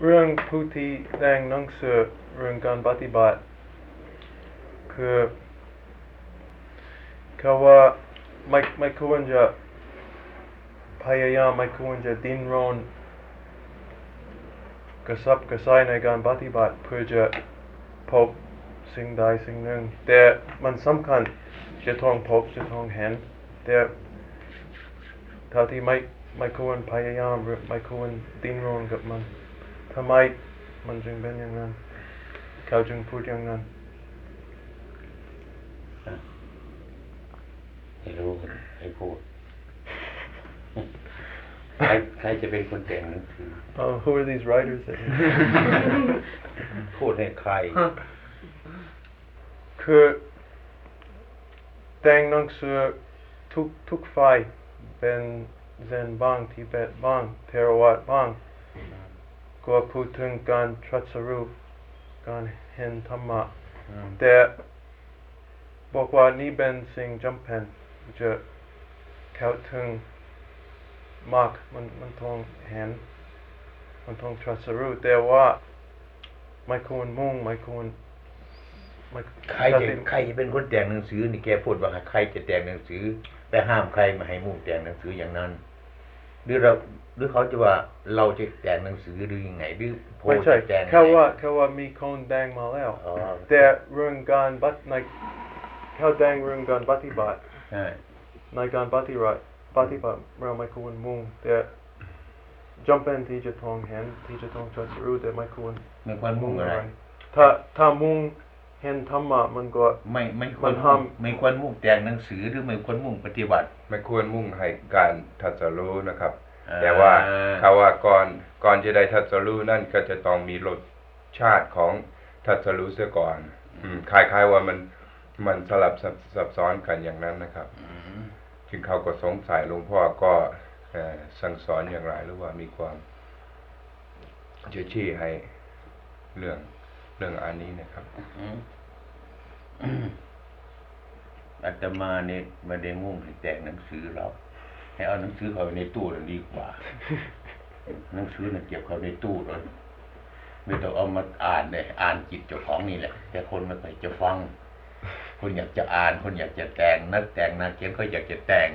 เรื่องผู้ที่แต่งหนังสือเรื่องการปฏิบัติ คือเขาว่าไม่ไม่ควรจะพยายามไม่ควรจะดิ้นรนกระสับกระส่ายในการปฏิบัติเพื่อจะพบสิ่งใดสิ่งหนึ่ง แต่มันสำคัญจะต้องพบจะต้องเห็นแต่เท่าที่ไม่ไม่ควรพยายามหรือไม่ควรดิ้นรนกับมัน ทำไมมันจึงเป็นอย่างนั้นเขาจึงพูดอย่างนั้นให้รู้ให้พูดใครใครจะเป็นคนแต่งหนังสือ Uh, who are these writers that พูดให้ใคร คือแต่งหนังสือทุกทุกฝ่ายเป็นเซนบ้างทิเบตบ้างเทรวาดบ้าง ก็พูดถึงการตรัสรู้การเห็นธรรมะแต่บอกว่านี่เป็นสิ่งจำเป็นจะเข้าถึงมากมันมันต้องเห็นมันต้องตรัสรู้แต่ว่าไม่ควรมุ่งไม่ควรไม่ใครจะใครจะเป็นคนแต่งหนังสือนี่แกพูดว่าใครจะแต่งหนังสือแต่ห้ามใครมาให้มุ่งแต่งหนังสืออย่างนั้นหรือเรา หรือเขาจะว่าเราจะแต่งหนังสือหรือยังไงหรือโพไม่สต์ใช่จะแต่งแค่ว่าแค่ว่ามีคนแดงมาแล้วอ๋อแต่เรื่องการบัตในเขาแดงเรื่องการปฏิบัติใช่ในการปฏิบัติปฏิบัติเราไม่ควรมุ่งแต่จำเป็นที่จะต้องเห็นที่จะต้องตรัสรู้แต่ไม่ควรไม่ควรมุ่งอะไรถ้าถ้ามุ่งเห็นธรรมะมันก็ไม่ไม่ควมัรนมุ่งทำไม่ควรมุ่งแต่งหนังสือหรือไม่ควรมุ่งปฏิบัติ ไม่ควรมุ่งให้การทัศรู้นะครับอ่า แต่ว่าเขาว่าก่อนก่อนจะได้ทัศรู้นั่นก็จะต้องมีรสชาติของทัศรู้เสียก่อน อืมคล้ายๆว่ามันมันสลับซับซับซ้อนกันอย่างนั้นนะครับอืมจึงเขาก็สงสัยหลวงพ่อก็เอ่อสั่งสอนอย่างไรหรือว่ามีความจะชี้ให้เรื่องเรื่องอันนี้นะครับอืมอาตมาเนี่ยไม่ได้มุ่งให้แต่งหนังสือเรา ให้เอาหนังสือเข้าไปในตู้น่ะดีกว่า หนังสือน่ะเก็บเข้าในตู้เลยไม่ต้องเอามาอ่านเลยอ่านจิตเจ้าของนี่แหละ แต่คนไม่ค่อยจะฟัง คนอยากจะอ่าน คนอยากจะแต่งนักแต่งนักเขียนก็อยากจะแต่ง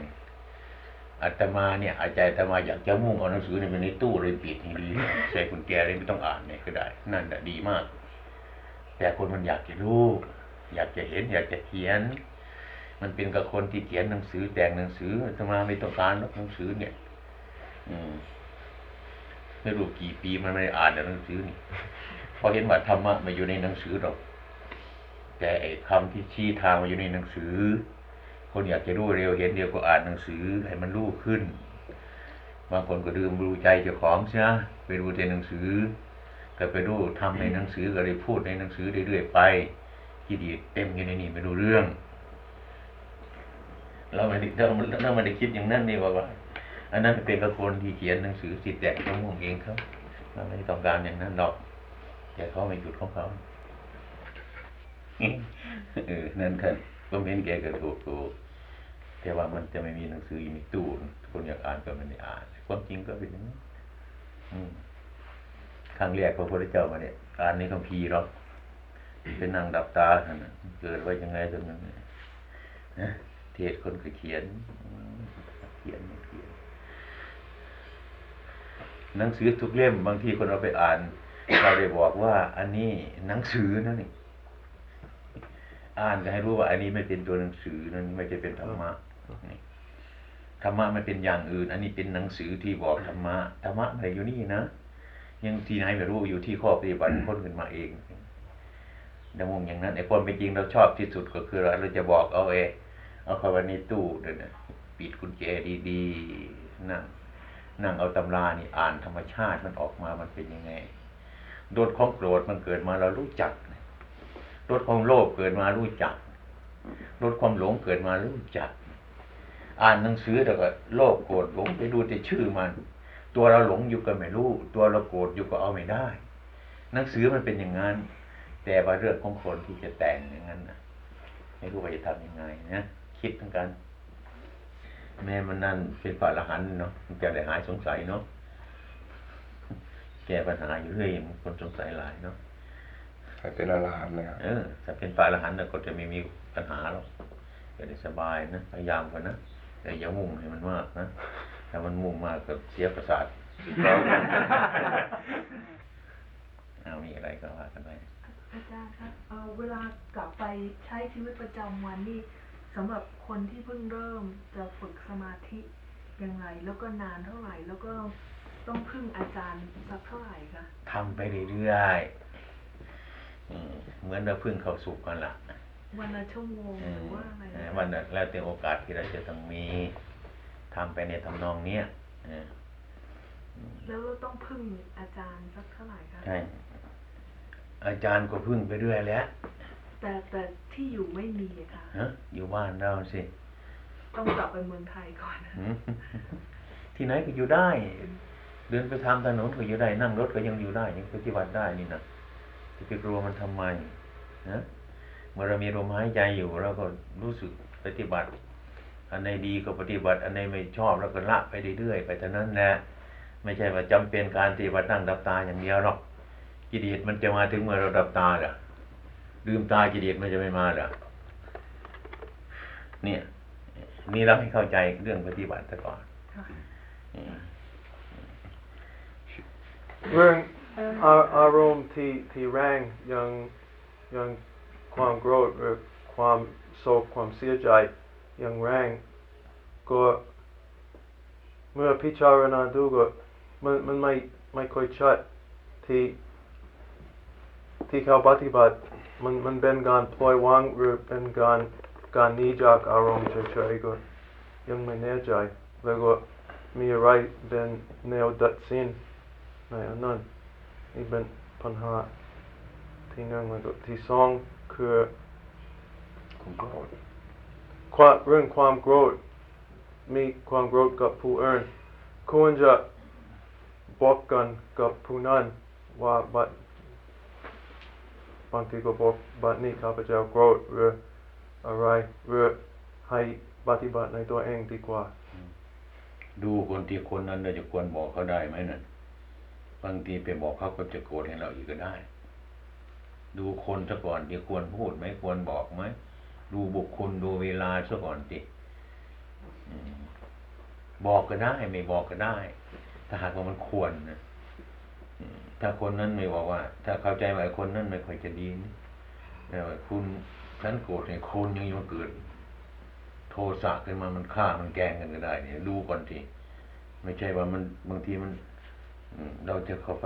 อาตมาเนี่ยอาจารย์อาตมาอยากจะมุ่งเอาหนังสือเนี่ยไปในตู้เลยปิดให้ดีใส่กุญแจเลยไม่ต้องอ่านเนี่ยก็ได้ นั่นแหละดีมาก แต่คนมันอยากจะรู้ อยากจะเห็น อยากจะเขียน มันเป็นกับคนที่เขียนหนังสือแต่งหนังสืออาตมาไม่ต้องการหนังสือเนี่ย อืมไม่รู้กี่ปีมันไม่อ่านหนังสือนี่พอเห็นว่าธรรมะมาอยู่ในหนังสือหรอก แต่ไอ้คำที่ชี้ทางมาอยู่ในหนังสือ คนอยากจะรู้เร็วเห็นเดียวก็อ่านหนังสือให้มันรู้ขึ้นบางคนก็ดื่มรู้ใจเจ้าของใช่ไหมไปรู้ในหนังสือก็ไปรู้ทำในหนังสือก็เลยพูดในหนังสือเรื่อยๆไปกิเลสเต็มอยู่ในนี่ไม่รู้เรื่อง เราไม่ได้เราเราไม่ได้คิดอย่างนั้นนี่ว่าว่า อันนั้นเป็นกับคนที่เขียนหนังสือสิแต่งเขามุ่งเองเขาเราไม่ต้องการอย่างนั้นหรอก แต่เขาไม่หยุดของเขาเออนั่นคือก็เห็นแกก็ถูกถูกแต่ว่ามันจะไม่มีหนังสืออยู่ในตู้คนอยากอ่านก็ไม่ได้อ่าน ความจริงก็เป็นอย่างนี้ครั้งแรกพระพุทธเจ้ามาเนี่ยอ่านในคัมภีร์หรอกเป็นนางดับตาท่านเกิดไว้ยังไงตรงนั้นเนี่ยนะ เทศคนก็เขียนอืมเขียนเขียน หนังสือทุกเล่มบางทีคนเราไปอ่าน เราได้บอกว่า อันนี้หนังสือนั่นนี่ อ่านก็ให้รู้ว่า อันนี้ไม่เป็นตัวหนังสือนั่นไม่ใช่เป็นธรรมะนี่ธรรมะมันเป็นอย่างอื่น อันนี้เป็นหนังสือที่บอกธรรมะธรรมะไม่ได้อยู่นี่นะยังที่ไหนไม่รู้อยู่ที่ข้อปฏิบัติพ้นขึ้นมาเองดังมุมอย่างนั้นไอ้ความเป็นจริงเราชอบที่สุดก็คือเราเราจะบอกเอาเอง เอาเข้าไปในตู้เดี๋ยวนปิดกุญแจดีๆนั่งนั่งเอาตำรานี่อ่านธรรมชาติมันออกมามันเป็นยังไงรสของโกรธมันเกิดมาเรารู้จักรสของโลภเกิดมารู้จักรสความหลงเกิดมารู้จัก อ่านหนังสือแล้วก็โลภโกรธหลงไปดูแต่ชื่อมัน ตัวเราหลงอยู่ก็ไม่รู้ ตัวเราโกรธอยู่ก็เอาไม่ได้ หนังสือมันเป็นอย่างนั้น แต่ว่าเรื่องของคนที่จะแต่งอย่างนั้นนะไม่รู้ว่าจะทำยังไงนะ คิดเหมือนกัน แม่มันนั่นเป็นพระอรหันต์เนาะมันจะได้หายสงสัยเนาะแก้ปัญหาอยู่เรื่อยมันคนสงสัยหลายเนาะใครเป็นอรหันต์นะครับเออถ้าเป็นพระอรหันต์น่ะก็จะไม่มีปัญหาหรอกจะได้สบายนะพยายามกันนะแต่อย่ามุ่งให้มันมากนะถ้ามันมุ่งมากก็เสียประสาทเอามีอะไรก็ว่ากันไปอาจารย์ครับเอ่อเวลากลับไปใช้ชีวิตประจำวันนี่ สำหรับคนที่เพิ่งเริ่มจะฝึกสมาธิยังไง แล้วก็นานเท่าไหร่ แล้วก็ต้องพึ่งอาจารย์สักเท่าไหร่คะทำไปเรื่อยๆอืมเหมือนเราเพึ่งเข้าสู่กันละวันละชั่วโมงอืหมรือว่าอะไรเออวันละแล้วแต่โอกาสที่เราจะต้องมีทำไปในทำนองเนี้ยเออแล้วเราต้องพึ่งอาจารย์สักเท่าไหร่คะใช่อาจารย์ก็พึ่งไปเรื่อยแหล้วแต่แต่ ที่อยู่ไม่มีอะค่ะฮะอยู่บ้านเราสิ ต้องกลับไปเมืองไทยก่อนหืมที่ไหนก็อยู่ได้ เดินไปทางถนนก็อยู่ได้ นั่งรถก็ยังอยู่ได้ ยังปฏิบัติได้นี่นะจะไปกลัวมันทำไมนะเมื่อเรามีลมหายใจอยู่เราก็รู้สึกปฏิบัติ อันไหนดีก็ปฏิบัติ อันไหนไม่ชอบเราก็ละไปเรื่อยๆไปเท่านั้นแหละไม่ใช่ว่าจำเป็นการปฏิบัตินั่งดับตาอย่างเดียวหรอกกิเลสมันจะมาถึงเมื่อเราดับตาเหรอ ลืมตากิเลสมันจะไม่มาเหรอเนี่ย นี่เราให้เข้าใจเรื่องปฏิบัติซะก่อนค่ะอืมเรื่องอาอารมณ์ที่ที่แรงยังยังความโกรธหรือความโศกความเสียใจยังแรงก็เมื่อพิจารณาดูก็มันมันไม่ไม่ค่อยชัดที่ที่เขาปฏิบัติ มันมันเป็นการปล่อยวางหรือเป็นการการหนีจากอารมณ์เฉยๆก็ยังไม่แน่ใจแล้วก็มีอะไรเป็นแนวดัดสินในอันนั้นนี่เป็นปัญหาที่หนึ่งแล้วก็ที่สองคือคุณโกรธความเรื่องความโกรธมีความโกรธกับผู้อื่นควรจะบอกกันกับผู้นั้นว่าบัด บางทีก็บอกบัดนี้ข้าพเจ้าโกรธหรืออะไรหรือให้ปฏิบัติในตัวเองดีกว่า ดูคนที่คนนั้นเราจะควรบอกเขาได้ไหมนั่นบางทีไปบอกเขาก็จะโกรธให้เราอีกก็ได้ ดูคนซะก่อนที่ควรพูดไหมควรบอกไหมดูบุคคลดูเวลาซะก่อนสิบอกก็ได้ ไม่บอกก็ได้ ถ้าหากว่ามันควรนะ ถ้าคนนั้นไม่บอกว่า ถ้าเข้าใจว่าไอ้คนนั้นไม่ค่อยจะดีนะแต่ว่าคุณฉันโกรธเนี่ยคนยังมาเกิด โทสะขึ้นมามันฆ่ามันแกงกันก็ได้ เนี่ย ดูก่อนทีไม่ใช่ว่ามันบางทีมันเราจะเข้าไป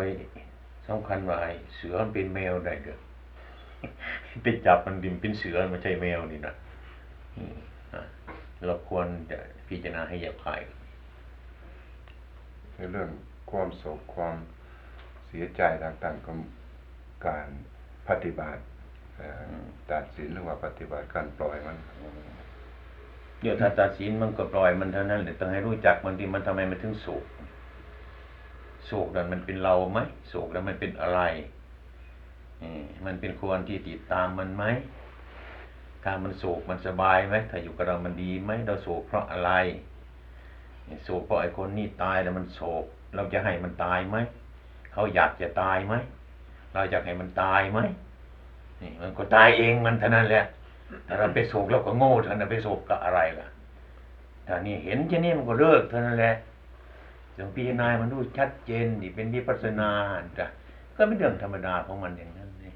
สำคัญว่าไอ้เสือมันเป็นแมวได้เด้อไปจับมันดิมเป็นเสือไม่ใช่แมวนี่นะเราควรจะพิจารณาให้แยบคายในเรื่องความโศกความ เสียใจต่างๆก็การปฏิบัติตัดสินหรือว่าปฏิบัติการปล่อยมันเดี๋ยวถ้าตัดสินมันก็ปล่อยมันเท่านั้นแหละต้องให้รู้จักมันที่มันทำไมมันถึงโศกโศกนั้นมันเป็นเราไหมโศกนั้นมันเป็นอะไรมันเป็นควรที่ติดตามมันไหมถ้ามันโศกมันสบายไหมถ้าอยู่กับเรามันดีไหมเราโศกเพราะอะไรโศกเพราะไอ้คนนี่ตายแล้วมันโศก เราจะให้มันตายไหม เขาอยากจะตายไหมเราอยากให้มันตายไหมนี่มันก็ตายเองมันเท่านั้นแหละถ้าเราไปโศกเราก็โง่ท่านั้นไปโศกกับอะไรล่ะถ้านี่เห็นเช่นนี้มันก็เลิกเท่านั้นแหละจงพิจารณามันดูชัดเจนนี่เป็นวิปัสสนาจ้ะก็เป็นเรื่องธรรมดาของมันอย่างนั้นนี่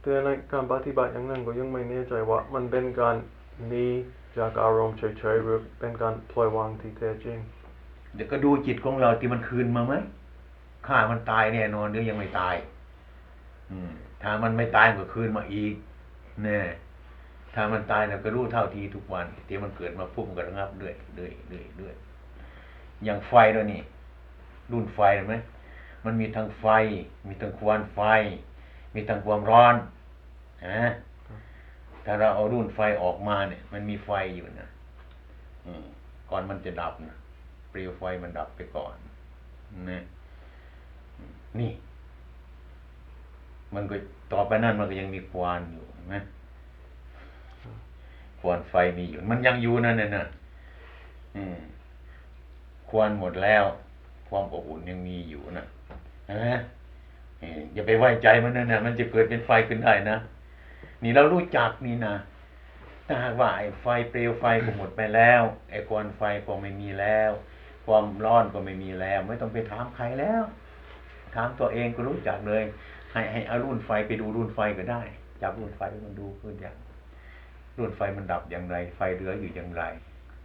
แต่ในการปฏิบัติอย่างนั้นก็ยังไม่แน่ใจว่า มันเป็นการหนีจากอารมณ์เฉยๆหรือเป็นการปล่อยวางที่แท้จริง เดี๋ยวก็ดูจิตของเราที่มันคืนมาไหมฆ่ามันตายแน่นอนหรือยังไม่ตาย อืมถ้ามันไม่ตายมันก็คืนมาอีกแน่ถ้ามันตายเราก็รู้เท่าทีทุกวันที่มันเกิดมาพุ่มก็ระงับเรื่อยเรื่อยเรื่อยเรื่อยอย่างไฟแล้วนี่ รุ่นไฟเห็นไหมมันมีทั้งไฟ มีทั้งควันไฟ มีทั้งความร้อนฮะถ้าเราเอารุ่นไฟออกมาเนี่ย มันมีไฟอยู่นะอืมก่อนมันจะดับนะ ลวไฟมันดับไปก่อนนะนี่ มันก็ต่อไปนั่นมันก็ยังมีควันอยู่นไหมควันไฟมีอยู่ มันยังอยู่นั่นน่ะนะอืมควันหมดแล้ว ความอบอุ่นยังมีอยู่นะนไหมเอ่ออย่าไปไว้ใจมันนะนะมันจะเกิดเป็นไฟขึ้นได้นะนี่เรารู้จักนี่นะถ้าหากว่าไอ้ไฟเปลวไฟก็หมดไปแล้วไอ้ควันไฟก็ไม่มีแล้ว ความร้อนก็ไม่มีแล้ว ไม่ต้องไปถามใครแล้วถามตัวเองก็รู้จักเลย ให้ให้เอารุ่นไฟไปดูรุ่นไฟก็ได้จับรุ่นไฟมันดูคืออย่างรุ่นไฟมันดับอย่างไร ไฟเหลืออยู่อย่างไร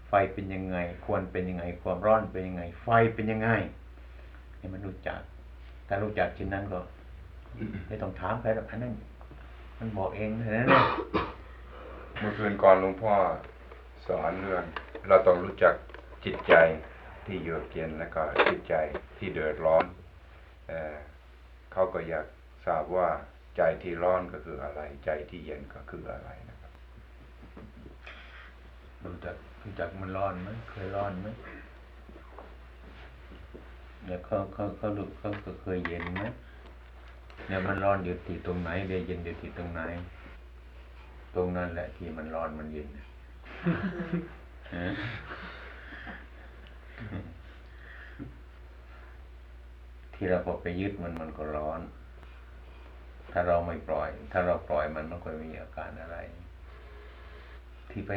ไฟเป็นยังไง ควรเป็นยังไง ความร้อนเป็นยังไง ไฟเป็นยังไงให้มันรู้จักถ้ารู้จักชิ้นนั้นก็ไม่ต้องถามใครหรอกอันนั้นมันบอกเองเท่านั้นเองเมื่อคืนก่อนหลวงพ่อสอนเรื่อง เราต้องรู้จักจิตใจ ที่เยือกเย็นแล้วก็จิตใจที่เดือดร้อนเอ่อเขาก็อยากทราบว่าใจที่ร้อนก็คืออะไร ใจที่เย็นก็คืออะไรนะครับรู้จักรู้จักมันร้อนไหมเคยร้อนไหมเนี่ยเขาเขาเขารู้เขาก็เคยเย็นไหมเนี่ยมันร้อนอยู่ที่ตรงไหนเดี๋ยวเย็นอยู่ที่ตรงไหน ตรงนั้นแหละที่มันร้อนมันเย็นฮะ ที่เราพอไปยึดมันมันก็ร้อน ถ้าเราไม่ปล่อย ถ้าเราปล่อยมันมันก็ไม่มีอาการอะไร ที่ไป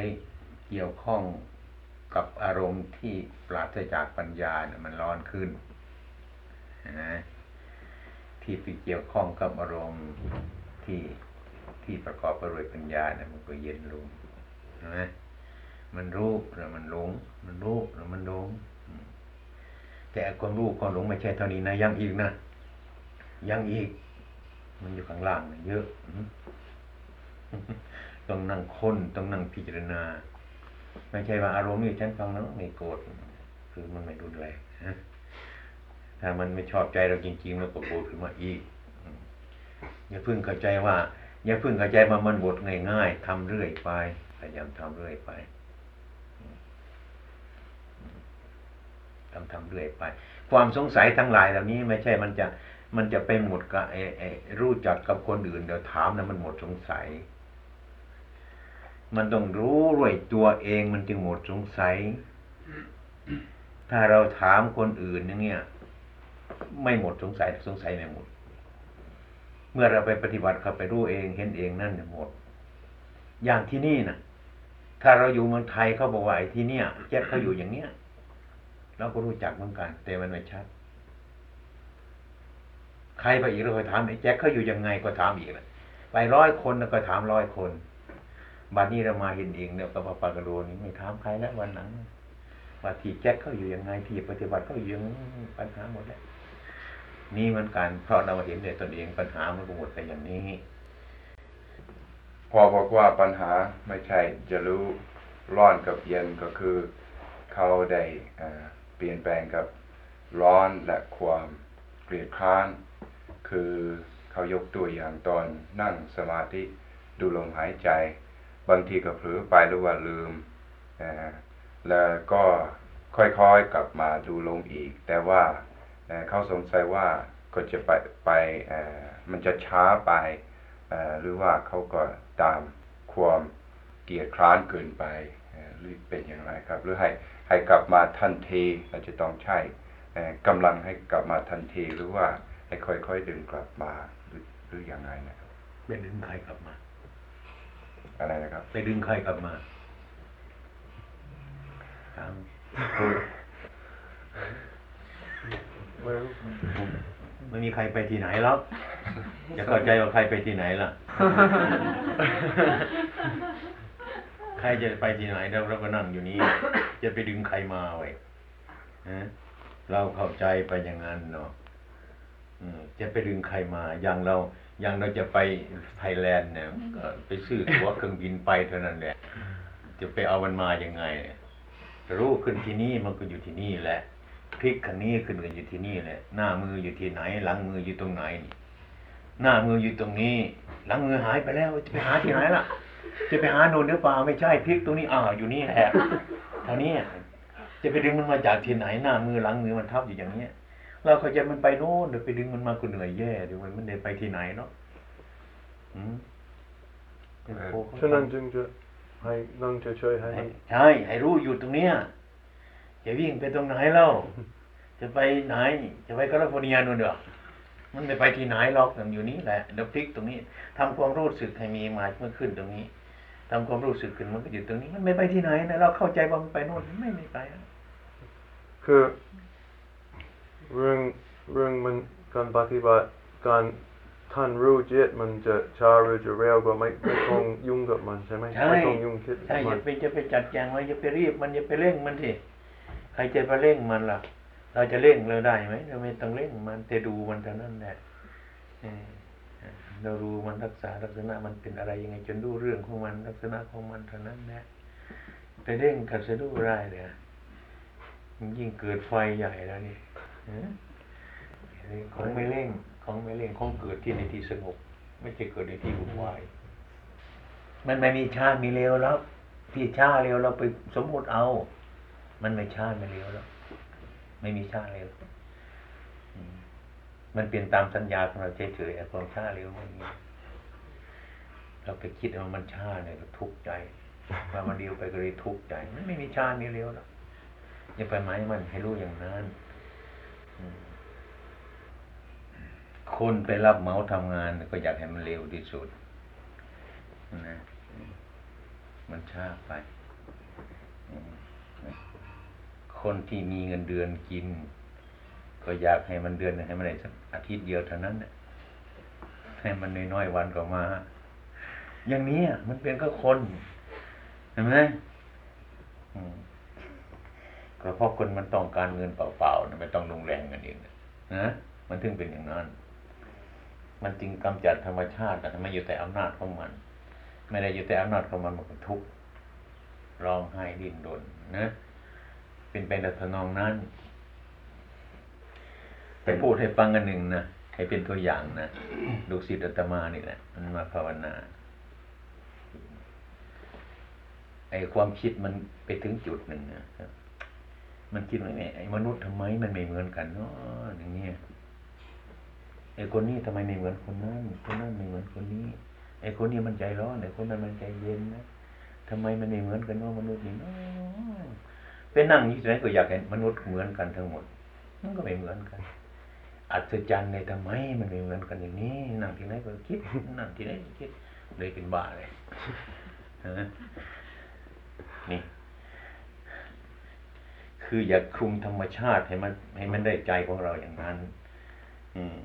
เกี่ยวข้องกับอารมณ์ที่ปราศจากปัญญาเนี่ยมันร้อนขึ้นนะที่ไปเกี่ยวข้องกับอารมณ์ที่ที่ประกอบไปด้วยปัญญาเนี่ยมันก็เย็นลงนะ มันรู้แล้วมันหลง มันรู้แล้วมันหลงแต่ความรู้ความหลงไม่ใช่เท่านี้นะยังอีกนะยังอีก มันอยู่ข้างล่างนะเยอะต้องนั่งค้นต้องนั่งพิจารณา ไม่ใช่ว่าอารมณ์นี่ฉันฟังแล้วไม่โกรธคือมันไม่รุนแรงนะถ้ามันไม่ชอบใจเราจริงๆมันก็โกรธขึ้นมาอีกอย่าเพิ่งเข้าใจว่าอย่าเพิ่งเข้าใจว่ามันบทง่ายๆทำเรื่อยไปพยายามทำเรื่อยไปอืม ทำทำเรื่อยไป ความสงสัยทั้งหลายเหล่านี้ไม่ใช่มันจะมันจะไปหมดกับไอ้ไอ้รู้จักกับคนอื่นเดี๋ยวถามนะมันหมดสงสัย มันต้องรู้ด้วยตัวเองมันจึงหมดสงสัย ถ้าเราถามคนอื่นอย่างเงี้ยไม่หมดสงสัยสงสัยไม่หมด เมื่อเราไปปฏิบัติเขาไปรู้เองเห็นเองนั่นหมด อย่างที่นี่นะถ้าเราอยู่เมืองไทยเขาบอกว่าไอ้ที่เนี่ยแจ็คเขาอยู่อย่างเนี้ย เราก็รู้จักเหมือนกัน แต่มันไม่ชัด ใครไปอีกเราก็ถามไอ้แจ็คเขาอยู่ยังไงก็ถามอีกละไปร้อยคนแล้วก็ถามร้อยคนบัดนี้เรามาเห็นเองเนี่ยกับปากกระโดนี่ไม่ถามใครแล้ววันหลังว่าที่แจ็คเขาอยู่ยังไงที่ปฏิบัติเขาอยู่ยังปัญหาหมดแล้วนี่มือนกันเพราะเราเห็นในตนเองปัญหามันก็หมดไปอย่างนี้ พอบอกว่าปัญหาไม่ใช่จะรู้ร้อนกับเย็นก็คือ เขาได้ เปลี่ยนแปลงกับร้อนและความเกลียดคร้าน คือเขายกตัวอย่างตอนนั่งสมาธิดูลมหายใจ บางทีก็เผลอไปหรือว่าลืม แล้วก็ค่อยๆกลับมาดูลมอีก แต่ว่าเขาสงสัยว่าก็จะไปไปมันจะช้าไป หรือว่าเขาก็ตามความเกลียดคร้านเกินไปเอ่อหรือเป็นอย่างไรครับ หรือให้ ให้กลับมาทันทีเราจะต้องใช้เอ่อกำลังให้กลับมาทันทีหรือว่าให้ค่อยๆดึงกลับมาหรือหรืออย่างไรนะครับไปดึงใครกลับมา อะไรนะครับไปดึงใครกลับมาถามไม่รู้ไม่มีใครไปที่ไหนหรอกจะเข้าใจว่าใครไปที่ไหนล่ะใค รจะไปที่ไหนเราเราก็นั่งอยู่นี่จะไปดึงใครมาไว้ฮะเราเข้าใจไปอย่างนั้นเนาะอืมจะไปดึงใครมา อย่างเรา อย่างเราจะไปไทยแลนด์เนี่ยก็ไปซื้อตั๋วเครื่องบินไปเท่านั้นแหละ จะไปเอามันมายังไงเนี่ยรู้ขึ้นที่นี่มันก็อยู่ที่นี่แหละพลิกคันนี้ขึ้นก็อยู่ที่นี่แหละ หน้ามืออยู่ที่ไหน หลังมืออยู่ตรงไหนนี่หน้ามืออยู่ตรงนี้ หลังมือหายไปแล้วจะไปหาที่ไหนล่ะ จะไปหาโน่นหรือเปล่าไม่ใช่พลิกตรงนี้อ้าวอยู่นี่แหละเท่านี้จะไปดึงมันมาจากที่ไหนหน้ามือหลังมือมันทับอยู่อย่างเนี้ยเราเข้าใจมันไปโน่นเดี๋ยวไปดึงมันมาก็เหนื่อยแย่เดี๋ยวมันไม่ได้ไปที่ไหนเนาะอืมเป็นโคเขาฉะนั้นจึงจะให้นั่งเฉยๆให้ให้ใช่ให้รู้อยู่ตรงเนี้ยจะวิ่งไปตรงไหนเล่าจะไปไหน จะไปแคลิฟอร์เนียนู่นเด้อมันไม่ไปที่ไหนหรอกมันอยู่นี่แหละเดี๋ยวพลิกตรงนี้ทำความรู้สึกให้มีมาเมื่อขึ้นตรงนี้ ทำความรู้สึกขึ้นมันก็อยู่ตรงนี้ มันไม่ไปที่ไหนนะเราเข้าใจว่ามันไปโน่นมันไม่ไม่ไปอะคือเรื่องเรื่องมันการปฏิบัติการท่านรู้จิตมันจะช้าหรือจะเร็วก็ไม่ไม่ต้องยุ่งกับมันใช่ไหมใช่ไม่ต้องยุ่งคิดใช่กับอมัย่านไปจะไปจัดแจงมันอย่าไปรีบมันอย่าไปเร่งมันสิใครจะไปเร่งมันล่ะ เราจะเร่งเราได้ไหมเราไม่ต้องเร่งมันแต่ดูมันเท่านั้นแหละ เรารู้มันรักษาลักษณะมันเป็นอะไรยังไง จนรู้เรื่องของมันลักษณะของมันเท่านั้นแหละไปเร่งกับสะดุ้ได้เลยยิ่งเกิดไฟใหญ่แล้วนี่ของไม่เร่งของไม่เร่งของเกิดที่ในที่สงบไม่ใช่เกิดในที่วุ่นวายมันไม่มีชาติมีเร็วแล้วที่ชาติเร็วเราไปสมมติเอา มันไม่ชาติไม่เร็วแล้ว ไม่มีชาติเร็ว มันเป็นตามสัญญาของเราเฉยๆอะความชาเร็วไม่มีเราไปคิดว่ามันชาเนี่ยก็ทุกข์ใจว่ามันเร็วไปก็เลยทุกข์ใจมันไม่มีชามีเร็วแล้วอย่าไปหมายมันให้รู้อย่างนั้นคนไปรับเหมาทำงานก็อยากให้มันเร็วที่สุดนะมันช้าไป คนที่มีเงินเดือนกิน ก็อยากให้มันเดือนให้มันได้สักอาทิตย์เดียวเท่านั้นน่ะให้มันน้อยๆวันก็มา อย่างนี้มันเป็นก็คนเห็นไหมก็เพราะคนมันต้องการเงินเปล่าๆนะไม่ต้องลงแรงกันเองนะมันถึงเป็นอย่างนั้น มันจึงกำจัดธรรมชาติแต่ไม่อยู่แต่อำนาจของมัน ไม่ได้อยู่แต่อำนาจของมันมันก็ทุกข์ร้องไห้ดิ้นรนนะ เป็นไปในทนองนั้น แต่พูดให้ฟังกันหนึ่งนะให้เป็นตัวอย่างนะดูสิทธิ์อาตมานี่แหละมันมาภาวนาไอ้ความคิดมันไปถึงจุดหนึ่งนะมันคิดว่าไอ้มนุษย์ทำไมมันไม่เหมือนกันเนาะอย่างเงี้ยไอ้คนนี้ทำไมไม่เหมือนคนนั้นคนนั้นไม่เหมือนคนนี้ ไอ้คนนี้มันใจร้อนไอ้คนนั้นมันใจเย็นนะทำไมมันไม่เหมือนกันเนาะมนุษย์นี่เนาะไปนั่งอยู่ที่ไหนก็อยากเห็นมนุษย์เหมือนกันทั้งหมด มันก็ไม่เหมือนกัน อัศจรรย์ในทำไมมันไม่เหมือนกันอย่างนี้นั่งที่ไหนก็คิดนั่งที่ไหนก็คิดเลยเป็นบ้าเลยฮะนี่ คืออยากคลุมธรรมชาติให้มันให้มันได้ใจของเราอย่างนั้น อืม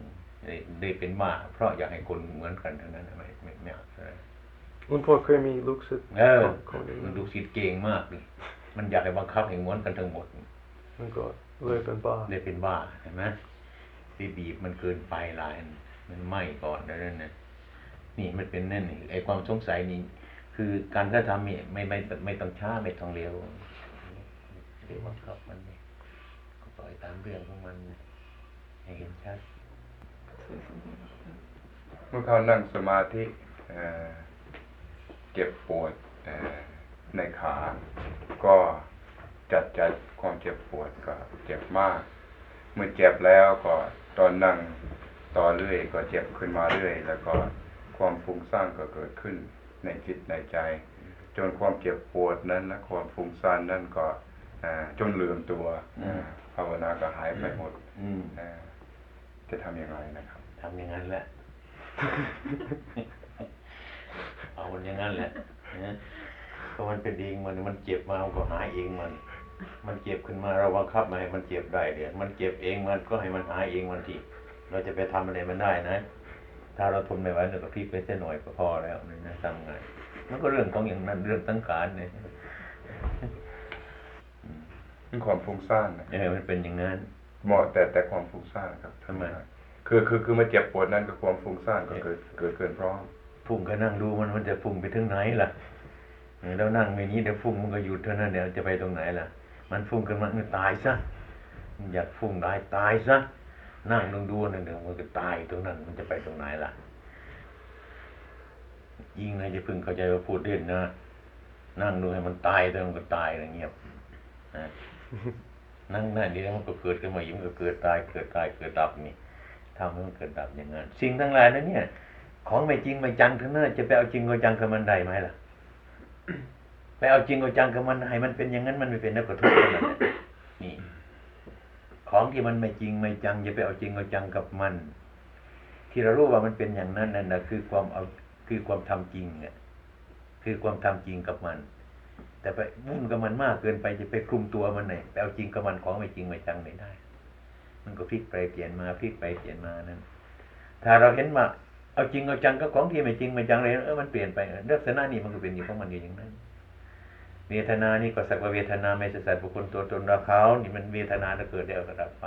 ได้ได้เป็นบ้าเพราะอยากให้คนเหมือนกันเท่านั้นไม่ไม่ไม่เอาเท่านั้นคุณพ่อเคยมีลูกศิษย์เออคนนี้มันดูสิเก่งมากเลยมันอยากให้บังคับให้ม้วนกันทั้งหมดมันก็เลยเป็นบ้าเลยเป็นบ้าเห็นไหมไป บีบมันเกินไปหลายมันไหม้ก่อนแล้วนั่นนะนี่มันเป็นนั่นไอ้ความสงสัยนี่คือการกระทำนี่ไม่ไม่ไม่ต้องช้าไม่ต้องเร็วเร็วบังคับมันก็ปล่อยตามเรื่องของมันให้เห็นชัดเมื่อเขานั่งสมาธิเเจ็บปวดในขา ก็จัดจัดความเจ็บปวดก็เจ็บมาก เมื่อเจ็บแล้วก็ ตอนนั่งต่อเรื่อยก็เจ็บขึ้นมาเรื่อย แล้วก็ความฟุ้งซ่านก็เกิดขึ้นในจิตในใจ จนความเจ็บปวดนั้นและความฟุ้งซ่านนั้นก็อ่าจนลืมตัวอืมอ่าภาวนาก็หายไปหมดอืมอ่าจะทำอย่างไรนะครับทำอย่างนั้นแหละเอามันอย่างนั้นแหละนะเพราะมันเป็นเองมันมันเจ็บมามันก็หายเองมัน มันเจ็บขึ้นมาเราบังคับไมาให้มันเจ็บได้เดี๋ยวมันเจ็บเองมันก็ให้มันหายเองมันทีเราจะไปทำอะไรมันได้นะ ถ้าเราทนไม่ไหวเราก็พลิกไปเส้นหน่อยก็พอแล้วนี่นะทำไงมันก็เรื่องของอย่างนั้นเรื่องตั้งขารเนี่ยความฟุ้งซ่านนะเออมันเป็นอย่างนั้นเหมาะแต่แต่ความฟุ้งซ่านครับทำไมคือคือคือมาเจ็บปวดนั้นก็ความฟุ้งซ่านก็เกิดเกิดเกินพร้อมพุ่งก็นั่งดูมันมันจะพุ่งไปถึงไหนล่ะเออแล้วนั่งอย่างนี้เดี๋ยวพุ่งมันก็หยุดเท่านั้นเดี๋ยวจะไปตรงไหนล่ะ มันพุ่งกันมามันตายซะมันอยากพุ่งได้ตายซะนั่งดูดูนั่นเดี๋ยวมันก็ตายตรงนั้น มันจะไปตรงไหนล่ะ ยิ่งนะจะพึ่งเข้าใจว่าพูดเล่นนะนั่งดูให้มันตายแต่มันก็ตายอะไรเงียบนะนั่งนั่นเดี๋ยวมันก็เกิดขึ้นมาอีกมันก็เกิดตายเกิดตายเกิดดับนี่ทำให้มันเกิดดับอย่างนั้นสิ่งทั้งหลายนั้นเนี่ย ของไม่จริงไม่จังทั้งนั้นจะไปเอาจริงเอาจังกับมันได้ไหมล่ะ ไปเอาจริงเอาจังกับมันให้มันเป็นอย่างนั้นมันไม่เป็นแล้วก็ทุกข์เท่านั้นแหละของที่มันไม่จริงไม่จังอย่าไปเอาจริงเอาจังกับมัน ที่เรารู้ว่ามันเป็นอย่างนั้นนั่นนะคือความเอาคือความทำจริงอะคือความทำจริงกับมัน แต่ไปวุ่นกับมันมากเกินไปจะไปคลุมตัวมันไหนไปเอาจริงกับมันของไม่จริงไม่จังไม่ได้ มันก็พลิกไปเปลี่ยนมาพลิกไปเปลี่ยนมานั้นถ้าเราเห็นว่าเอาจริงเอาจังก็ของที่ไม่จริงไม่จังเลยเออมันเปลี่ยนไปลักษณะนี้มันก็เป็นอยู่ของมันอยู่อย่างนั้น เวทนานี่ก็สักว่าเวทนาไม่ใช่สัตว์บุคคลตัวตนเราเขานี่มันเวทนาจะเกิดเดี๋ยวก็ดับไป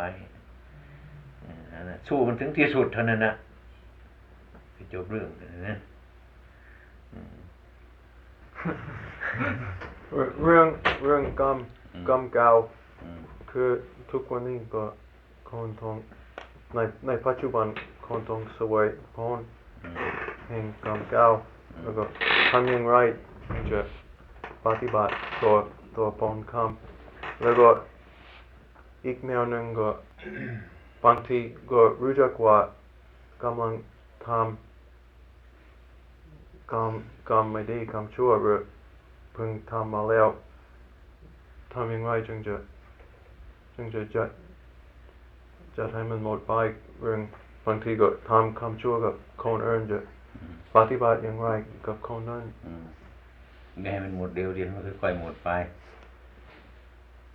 อืมนนั้นสู้มันถึงที่สุดเท่านั้นนะจบเรื่องนะเรื่องเรื่องกรรมกรรมเก่าคือทุกวันนี้ก็คนต้องในในปัจจุบันคนต้องสวยพรอืมแห่งกรรมเก่าแล้วก็ทำอย่างไรถึงจะ ปฏิบัติตัวตัวปนคำแล้วก็อีกแนวหนึ่งก็บางทีก็รู้จักว่ากำลังทำกรรมกรรมไม่ดีกรรมชั่วหรือเพิ่งทำมาแล้วทำอย่างไรจึงจะจึงจะจัดจัดให้มันหมดไปเรื่องบางทีก็ทำคำชั่วกับคนอื่นจะปฏิบัติอย่างไรกับคนนั้นอืม ไม่ให้มันหมดเร็วเดียวมันค่อยๆหมดไป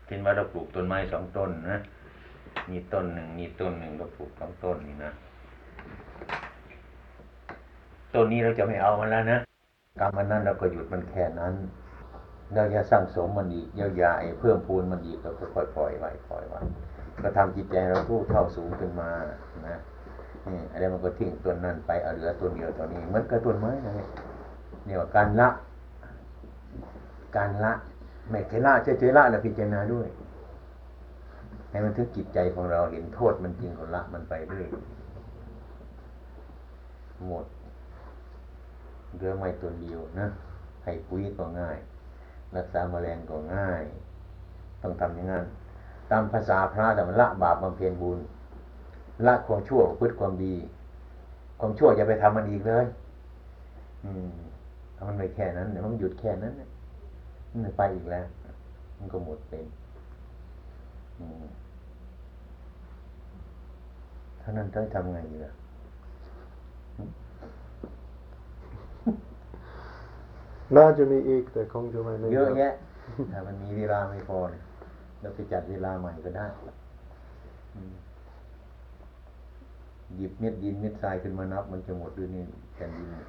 เช่นว่าเราปลูกต้นไม้สองต้นนะมีต้นหนึ่งมีต้นหนึ่งเราปลูกสองต้นนี่นะต้นนี้เราจะไม่เอามันแล้วนะกรรมมันนั้นเราก็หยุดมันแค่นั้น เราจะสร้างสมมันอีกเยอะใหญ่เพิ่มพูนมันอีกเราก็ค่อยปล่อยไว้ปล่อยไว้ก็ทำจิตใจเราผู้เท่าสูงขึ้นมานะนี่อะไรมันก็ทิ้งต้นนั้นไปเอาเหลือต้นเดียวตัวนี้เหมือนกับต้นไม้นะเนี่ยว่าการละ การละไม่ใช่ละเฉยๆละแล้วพิจารณาด้วย ให้มันถึงจิตใจของเราเห็นโทษมันจริงของละมันไปเรื่อยหมดเหลืองไม่ตัวเดียวนะให้ปุ๋ยก็ง่าย รักษาแมลงก็ง่าย ต้องทำอย่างนั้นตามภาษาพระแต่มันละบาปบำเพ็ญบุญ ละความชั่วพฤติความดี ความชั่วอย่าไปทำมันอีกเลย อืมมันไปแค่นั้นเดี๋ยวมันหยุดแค่นั้นนะ มันไม่ไปอีกแล้ว มันก็หมดเป็นอืมเท่านั้นต้องทำไงดีล่ะน่าจะมีอีกแต่คงจะไม่ไม่เยอะแยะถ้ามันมีเวลาไม่พอเนี่ยเราไปจัดเวลาใหม่ก็ได้อืมหยิบเม็ดดินเม็ดทรายขึ้นมานับ มันจะหมดด้วยนี่แผ่นดินเนี่ย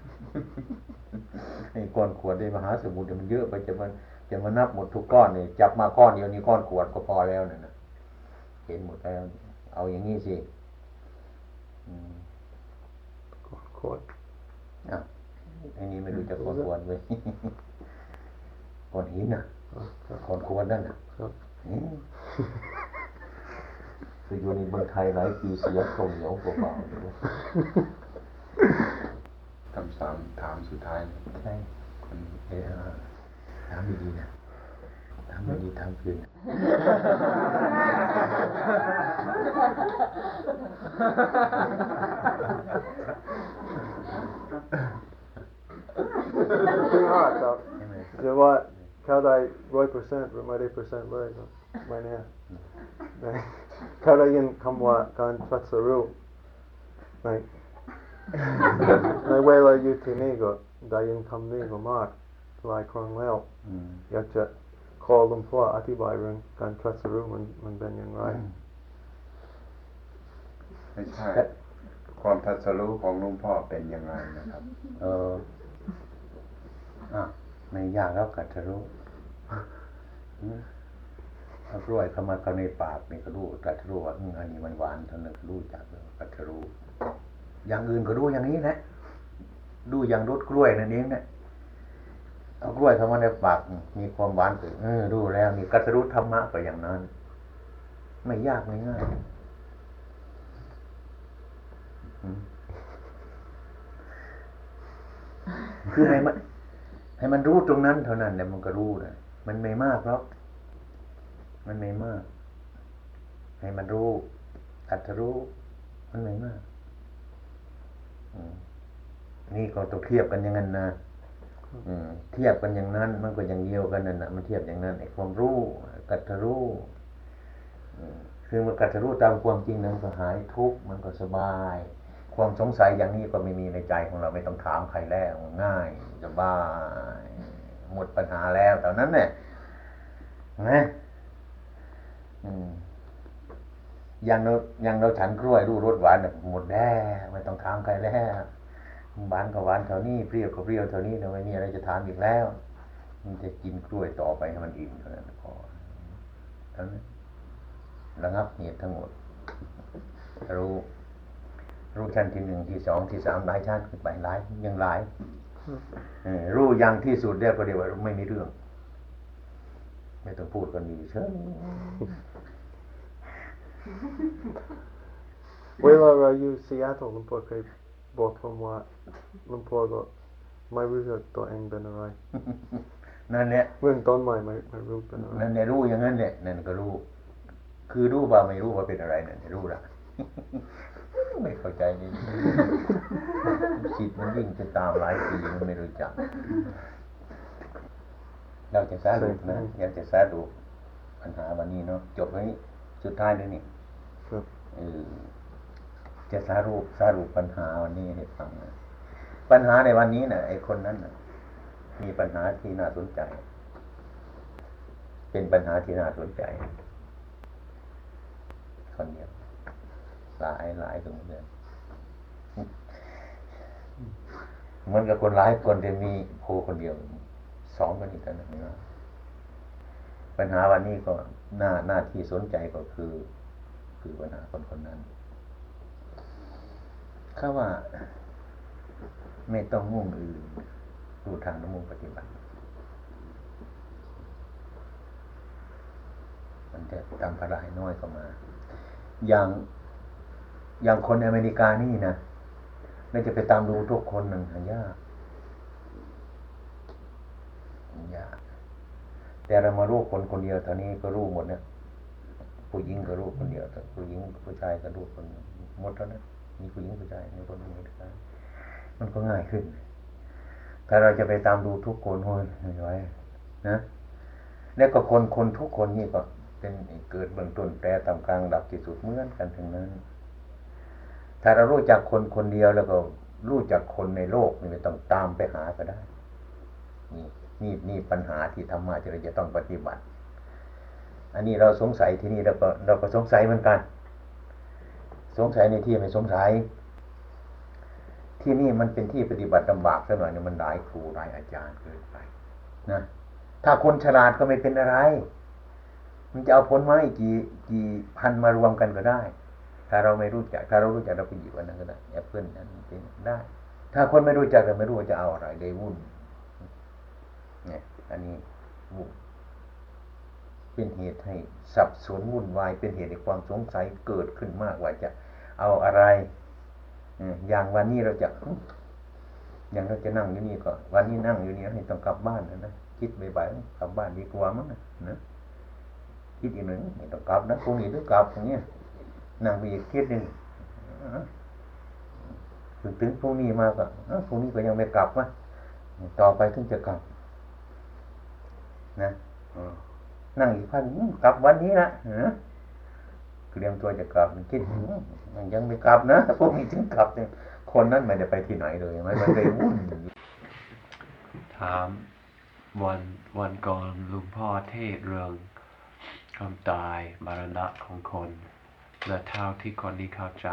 ไอ้ก้อนขวดในมหาสมุทรเนี่ยมันเยอะไปจะมันจะมานับหมดทุกก้อนเนี่ยจับมาก้อนเดียวนี่ก้อนขวดก็พอแล้วเนี่ยนะเห็นหมดแล้ว เอาอย่างนี้สิอืมโคตรอ้าวไอ้นี้ไม่รู้จะก้อนขวดเว้ยก้อนหินน่ะครับก้อนขวดนั่นน่ะครับอืมคืออยู่ในเมืองไทยหลายปีเสียตรงเหนียวเปล่าๆ อยู่เลยคำสามถามสุดท้ายนะใช่คนเออถามดีๆนะถามดีๆถามคืนคือฮาดครับใช่ไหมจะว่าเข้าได้ร้อย ในในเวลาอยู่ที่นี่ก็ได้ยินคำนี้มามากหลายครั้งแล้วอืมอยากจะขอหลวงพ่ออธิบายเรื่องการตรัสรู้มันมันเป็นอย่างไรไม่ใช่ความทัศรู้ของหลุงพ่อเป็นยังไงนะครับ เอออะไม่ยากแล้วกัดทะลุอืมเอากล้วยเข้ามาเข้าในปากนี่ก็รู้กัดทะลุว่าอืมอันนี้มันหวานเท่านั้นก็รู้จักแล้วกัดทะลุ อย่างอื่นก็รู้อย่างนี้นะ ดูอย่างรสกล้วยนั่นเองนะเอากล้วยเข้ามาในปากมีความหวานเกิดเออรู้แล้วนี่กัดทะลุธรรมะก็อย่างนั้น ไม่ยากไม่ง่ายคือให้มันให้มันรู้ตรงนั้นเท่านั้นแหละมันก็รู้นะมันไม่มากหรอกมันไม่มาก ให้มันรู้อัตรู้มันไม่มาก นี่ก็ต้องเทียบกันอย่างนั้นนะเทียบกันอย่างนั้น มันก็อย่างเดียวกันนั่นนะมันเทียบอย่างนั้นไอ้ความรู้กัตรู้คือมันกัดรู้ตามความจริงนั้นก็หายทุกข์มันก็สบาย ความสงสัยอย่างนี้ก็ไม่มีในใจของเราไม่ต้องถามใครแล้วง่ายสบายหมดปัญหาแล้วแต่นั้นเนี่ยนะอย่างเราอย่างเราฉันกล้วยรู้รสหวานหมดแล้วไม่ต้องถามใครแล้ว หวานก็หวานเท่านี้เปรี้ยวก็เปรี้ยวเท่านี้เราไม่มีอะไรจะถามอีกแล้ว มันจะกินกล้วยต่อไปให้มันอิ่มเท่านั้นพอเท่านั้นระงับเหตุทั้งหมด รู้รู้ชั้นที่หนึ่งที่สองที่สามหลายชั้นขึ้นไปหลายยังหลายเออรู้อย่างที่สุดเรียกก็เรียกว่าไม่มีเรื่อง ไม่ต้องพูดกันดีเชิญเวลาเราอยู่ซีแอตเทิลลุงพ่อเคย บอกผมว่าลุงพ่อก็ไม่รู้จักตัวเองเป็นอะไร นั่นแหละเรื่องต้นไม้ไม่ไม่รู้เป็นอะไรนั่นแหละรู้อย่างนั้นแหละนั่นก็รู้ คือรู้ว่าไม่รู้ว่าเป็นอะไรนั่นรู้ละไม่เข้าใจนี่จิตมันวิ่งจะตามหลายปีมันไม่รู้จัก เราจะสารุปนะอยากจะสารุปปัญหาวันนี้เนาะจบไว้นี่สุดท้ายเลยนี่ครับเออ จะสรุปสรุปปัญหาวันนี้ให้ฟังนะปัญหาในวันนี้นะ่ะไอ้คนนั้นนะมีปัญหาที่น่าสนใจ เป็นปัญหาที่น่าสนใจ คนเดียวหลายหลายคนเดียเหมือนกับคนหลายคนจะมีโพคนเดียวสองคนอีกกันนะปัญหาวันนี้ก็หน้าหน้าที่สนใจก็คือ คือปัญหาคนคนนั้น ข้าว่า ไม่ต้องมุ่งอื่นดูทางน้ำมุ่งปฏิบัติ มันจะทำภาระให้น้อยเข้ามา อย่างอย่างคนอเมริกานี่นะเราจะไปตามดูทุกคนหนึ่งหายากยากแต่เรามารู้คนคนเดียวเท่านี้ก็รู้หมดเนี่ยผู้หญิงก็รู้คนเดียวแต่ผู้หญิงผู้ชายก็รู้คนหมดเท่านั้น มีผู้หญิงผู้ชายมีคนมีผู้ชายมันก็ง่ายขึ้นถ้าเราจะไปตามดูทุกคนโอ้ยไม่ไหวนะ แล้วก็คนคนทุกคนนี่ก็เป็นเกิดเบื้องต้นแปรตามกลางดับที่สุดเหมือนกันทั้งนั้น ถ้าเรารู้จักคนคนเดียวแล้วก็รู้จักคนในโลกนี่ไม่ต้องตามไปหาก็ได้ นี่นี่นี่ปัญหาที่ธรรมะที่เราจะต้องปฏิบัติ อันนี้เราสงสัยที่นี่เราก็เราก็สงสัยเหมือนกัน สงสัยในที่ไม่สงสัย ที่นี่มันเป็นที่ปฏิบัติลำบากสักหน่อยเนี่ยมันหลายครูหลายอาจารย์เกินไปนะถ้าคนฉลาดก็ไม่เป็นอะไร มันจะเอาผลไม้กี่กี่พันมารวมกันก็ได้ ถ้าเราไม่รู้จัก ถ้าเรารู้จักเราไปหยิบอันนั้นก็ได้แอปเปิลนั้นเป็นได้ ถ้าคนไม่รู้จักเราไม่รู้ว่าจะเอาอะไรเลยวุ่นเนี่ยอันนี้วุ่น เป็นเหตุให้สับสนวุ่นวายเป็นเหตุให้ความสงสัยเกิดขึ้นมากว่าจะเอาอะไรอย่างวันนี้เราจะอย่างเราจะนั่งอยู่นี่ก็วันนี้นั่งอยู่นี่ให้ต้องกลับบ้านนะนะคิดบ่ายๆกลับบ้านดีกว่ามั้งนะคิดอีกหนึ่งต้องกลับนะพรุ่งนี้ต้องกลับอย่างเงี้ยนั่งไปอีกคิดหนึ่งถึงถึงพรุ่งนี้มาก็พรุ่งนี้ก็ยังไม่กลับวะต่อไปถึงจะกลับนะ นั่งอีกพันกลับวันนี้นะนะเตรียมตัวจะกลับคิดยังไม่กลับนะพวกนี้ถึงกลับเนี่ยคนนั้นไม่ได้ไปที่ไหนเลยมันมันเลยวุ่นถามวันวันก่อนลุงพ่อเทศเรื่องความตายมรณะของคน และเท่าที่คนนี้เข้าใจ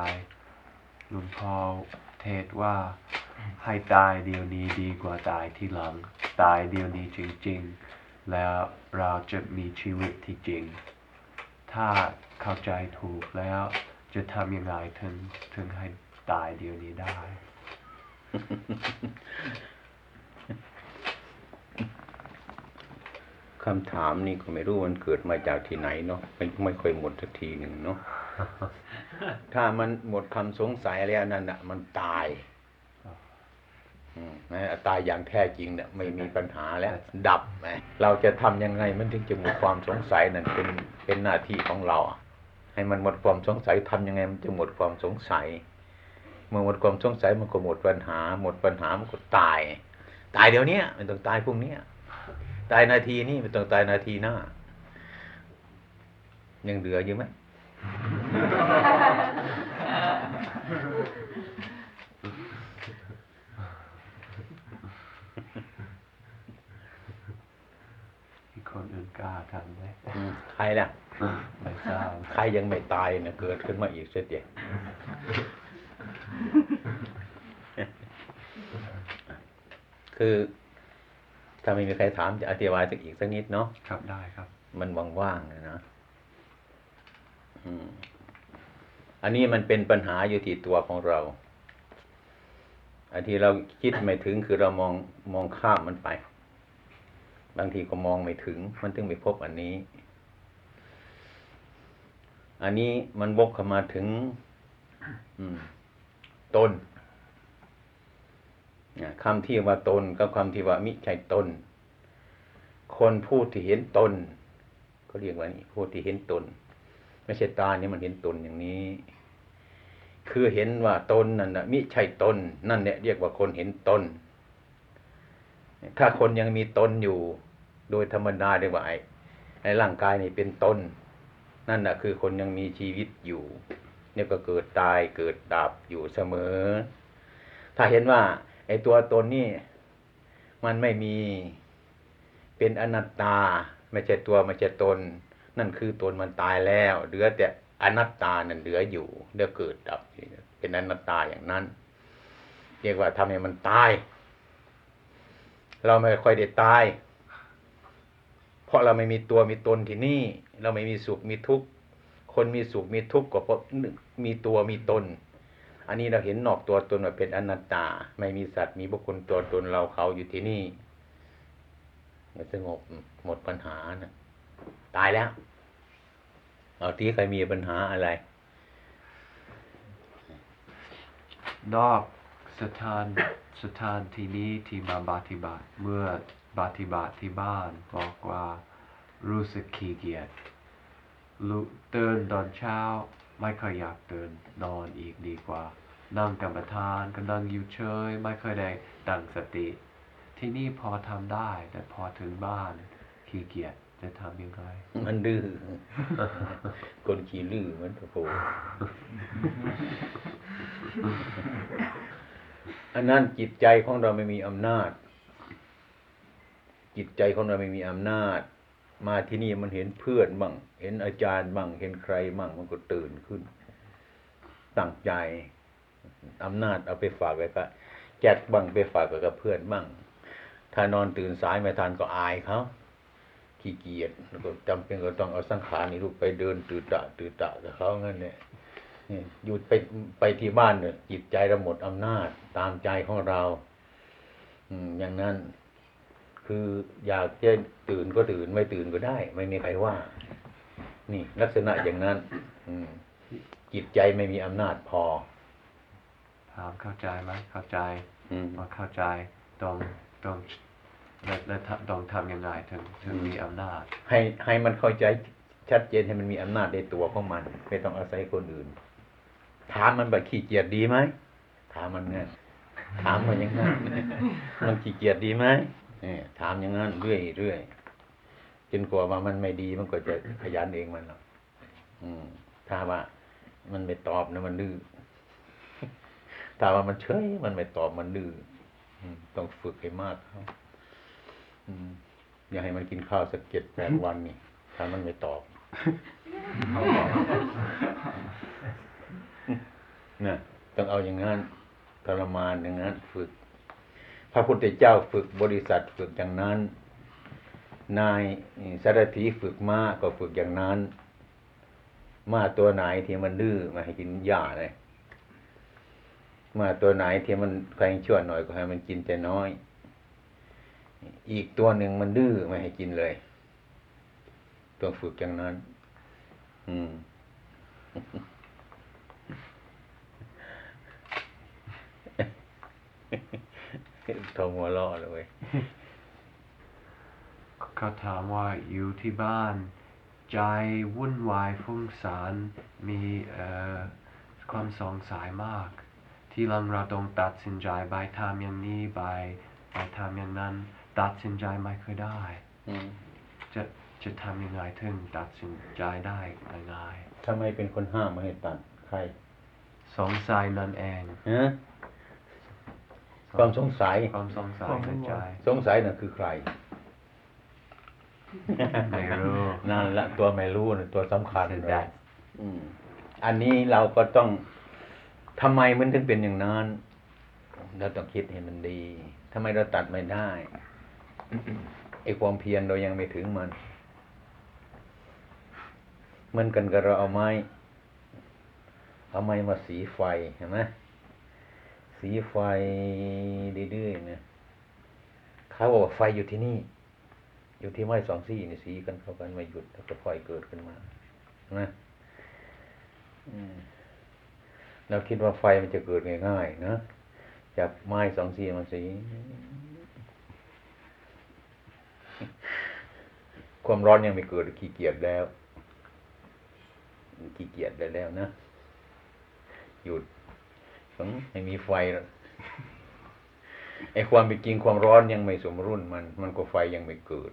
ลุงพ่อเทศว่าให้ตายเดี๋ยวนี้ดีกว่าตายที่หลัง ตายเดี๋ยวนี้จริง ๆ แล้วเราจะมีชีวิตที่จริง ถ้าเข้าใจถูกแล้วจะทำยังไงถึงถึงให้ตายเดียวนี้ได้ คำถามนี่ก็ไม่รู้มันเกิดมาจากที่ไหนเนาะไม่ไม่ค่อยหมดสักทีหนึ่งเนาะถ้ามันหมดคำสงสัยแล้วนั่นน่ะ มันตาย อืมนะตายอย่างแท้จริงเนี่ยไม่มีปัญหาแล้ว ดับนะเราจะทำยังไงมันถึงจะหมดความสงสัยนั่นเป็นเป็นหน้าที่ของเรา ให้มันหมดความสงสัยทำยังไงมันจะหมดความสงสัย เมื่อหมดความสงสัยมันก็หมดปัญหา หมดปัญหามันก็ตาย ตายเดี๋ยวเนี้ยไม่ต้องตายพรุ่งเนี้ยตายนาทีนี้ไม่ต้องตายนาทีหน้ายังเหลืออยู่ไหมมีคนอื่นกล้าทำไหม อืม ใครล่ะไม่ทราบใครยังไม่ตายนะเกิดขึ้นมาอีกเสียเดียวคือ ถ้าไม่มีใครถามจะอธิบายสักอีกสักนิดเนาะครับได้ครับ มันว่างๆนะนะอืมอันนี้มันเป็นปัญหาอยู่ที่ตัวของเรา อันที่เราคิดไม่ถึงคือเรามองมองข้ามมันไป บางทีก็มองไม่ถึง มันถึงไม่พบอันนี้ อันนี้มันวกเข้ามาถึงตนคำที่ว่าตนกับคำที่ว่ามิใช่ตน คนพูดที่เห็นตนก็เรียกว่านี่พูดที่เห็นตน ไม่ใช่ตาเนี่ยมันเห็นตนอย่างนี้ คือเห็นว่าตนนั่นนะมิใช่ตน นั่นเนี่ยเรียกว่าคนเห็นตน ถ้าคนยังมีตนอยู่ โดยธรรมดาเรียกว่าไอ้ร่างกายนี่เป็นตน นั่นแหะคือคนยังมีชีวิตอยู่ เนี่ยก็เกิดตายเกิดดับอยู่เสมอ ถ้าเห็นว่า ไอ้ตัวตนนี่ มันไม่มีเป็นอนัตตา ไม่ใช่ตัวไม่ใช่ตน นั่นคือตนมันตายแล้วเหลือแต่อนัตตานั่นเหลืออยู่เหลือเกิดดับเป็นอนัตตาอย่างนั้น เรียกว่าทำให้มันตาย เราไม่ค่อยได้ตาย เพราะเราไม่มีตัวมีตนที่นี่ เราไม่มีสุขมีทุกข์คนมีสุขมีทุกข์ก็เพราะมีตัวมีตน อันนี้เราเห็นนอกตัวตนว่าเป็นอนัตตา ไม่มีสัตว์มีบุคคลตัวตนเราเขาอยู่ที่นี่สงบหมดปัญหานะตายแล้วเอาที่ใครมีปัญหาอะไร นอกสถานสถานที่นี้ที่มาปฏิบัติเมื่อ ปฏิบัติที่บ้านบอกว่ารู้สึกขี้เกียจลุตื่นตอนเช้า ไม่ค่อยอยากตื่นนอนอีกดีกว่า นั่งกรรมฐานก็นั่งอยู่เฉยไม่ค่อยได้ตั้งสติ ที่นี่พอทำได้ แต่พอถึงบ้านขี้เกียจจะทำยังไงมันดื้อคนขี้ลื้อมันโอ้โหอันนั้นจิตใจของเราไม่มีอำนาจ จิตใจของเราไม่มีอำนาจ มาที่นี่มันเห็นเพื่อนบ้างเห็นอาจารย์บ้างเห็นใครบ้างมันก็ตื่นขึ้น ตั้งใจอำนาจเอาไปฝากไว้กับแจกบ้างไปฝากไว้กับเพื่อนบ้างถ้านอนตื่นสายไม่ทันก็อายเขาขี้เกียจแล้วก็จำเป็นก็ต้องเอาสังขารนี่ลูกไปเดินตื่นตะตื่นตะกับเขางั้นเนี่ยหยุดไปไปที่บ้านเนี่ยจิตใจเราหมดอำนาจตามใจของเรา อืมอย่างนั้น คืออยากจะตื่นก็ตื่นไม่ตื่นก็ได้ ไม่มีใครว่า นี่ ลักษณะอย่างนั้น อืมจิตใจไม่มีอำนาจพอถามเข้าใจไหมเข้าใจอืมว่าเข้าใจต้องต้องและและทำต้องทำยังไงถึงถึงมีอำนาจ ให้ให้มันเข้าใจชัดเจนให้มันมีอำนาจในตัวของมัน ไม่ต้องอาศัยคนอื่น ถามมันแบบขี้เกียจดีไหมถามมันเนี่ยถามมันอย่างนั้นมันขี้เกียจดีไหมเนี่ย ถามอย่างนั้นเรื่อยเรื่อยจนกว่าว่ามันไม่ดีมันก็จะขยันเองมันหรอกถ้าว่ามันไม่ตอบนะมันดื้อถ้าว่ามันเฉยมันไม่ตอบมันดื้อต้องฝึกให้มากเขาอืมอย่าให้มันกินข้าวสักเจ็ดแปดวันนี่ถ้ามันไม่ตอบนะต้องเอาอย่างนั้นทรมานอย่างนั้น ฝึก ระพุทธเจ้าฝึกบริษัทฝึกอย่างนั้น นายสารถีฝึกม้าก็ฝึกอย่างนั้นม้าตัวไหนที่มันดื้อมาให้กินหญ้าเลยม้าตัวไหนที่มันแพงชั่วหน่อยก็ให้มันกินแต่น้อย อีกตัวหนึ่งมันดื้อไม่ให้กินเลยต้องฝึกอย่างนั้น อืม ทงหัวล้อเลยเว้ยเขาถามว่าอยู่ที่บ้าน ใจวุ่นวายฟุ้งซ่านมีเอ่อความสงสัยมาก ที่หลังเราต้องตัดสินใจไปทำอย่างนี้ไปไปทำอย่างนั้น ตัดสินใจไม่เคยได้อืมจะจะทำยังไงถึงตัดสินใจได้ง่ายทำไมเป็นคนห้ามไม่ให้ตัดใครๆสงสัยนั่นเองฮะ ความสงสัย ความสงสัยในใจสงสัยนั่นคือใคร ไม่รู้นั่นละตัวไม่รู้นะตัวสำคัญคือเลย that อืมอันนี้เราก็ต้องทำไมมันถึงเป็นอย่างนั้น เราต้องคิดให้มันดีทำไมเราตัดไม่ได้ไอ้ความเพียรเรายังไม่ถึงมันเหมือนกันกับเราเอาไม้ เอาไม้มาสีไฟเห็นไหม สีไฟดื้อๆเนี่ยเขาบอกว่าไฟอยู่ที่นี่ อยู่ที่ไม้สองซี่นี่สีกันเข้ากันไม่หยุดแล้วก็ไฟเกิดขึ้นมานไหมอืมเราคิดว่าไฟมันจะเกิดง่ายๆนะจากไม้สองซี่มาสีความร้อนยังไม่เกิดขี้เกียจแล้วขี้เกียจได้แล้วนะหยุด ต้องให้มีไฟแล้วไอ้ความเป็นจริงความร้อนยังไม่สมรุ่นมัน มันก็ไฟยังไม่เกิด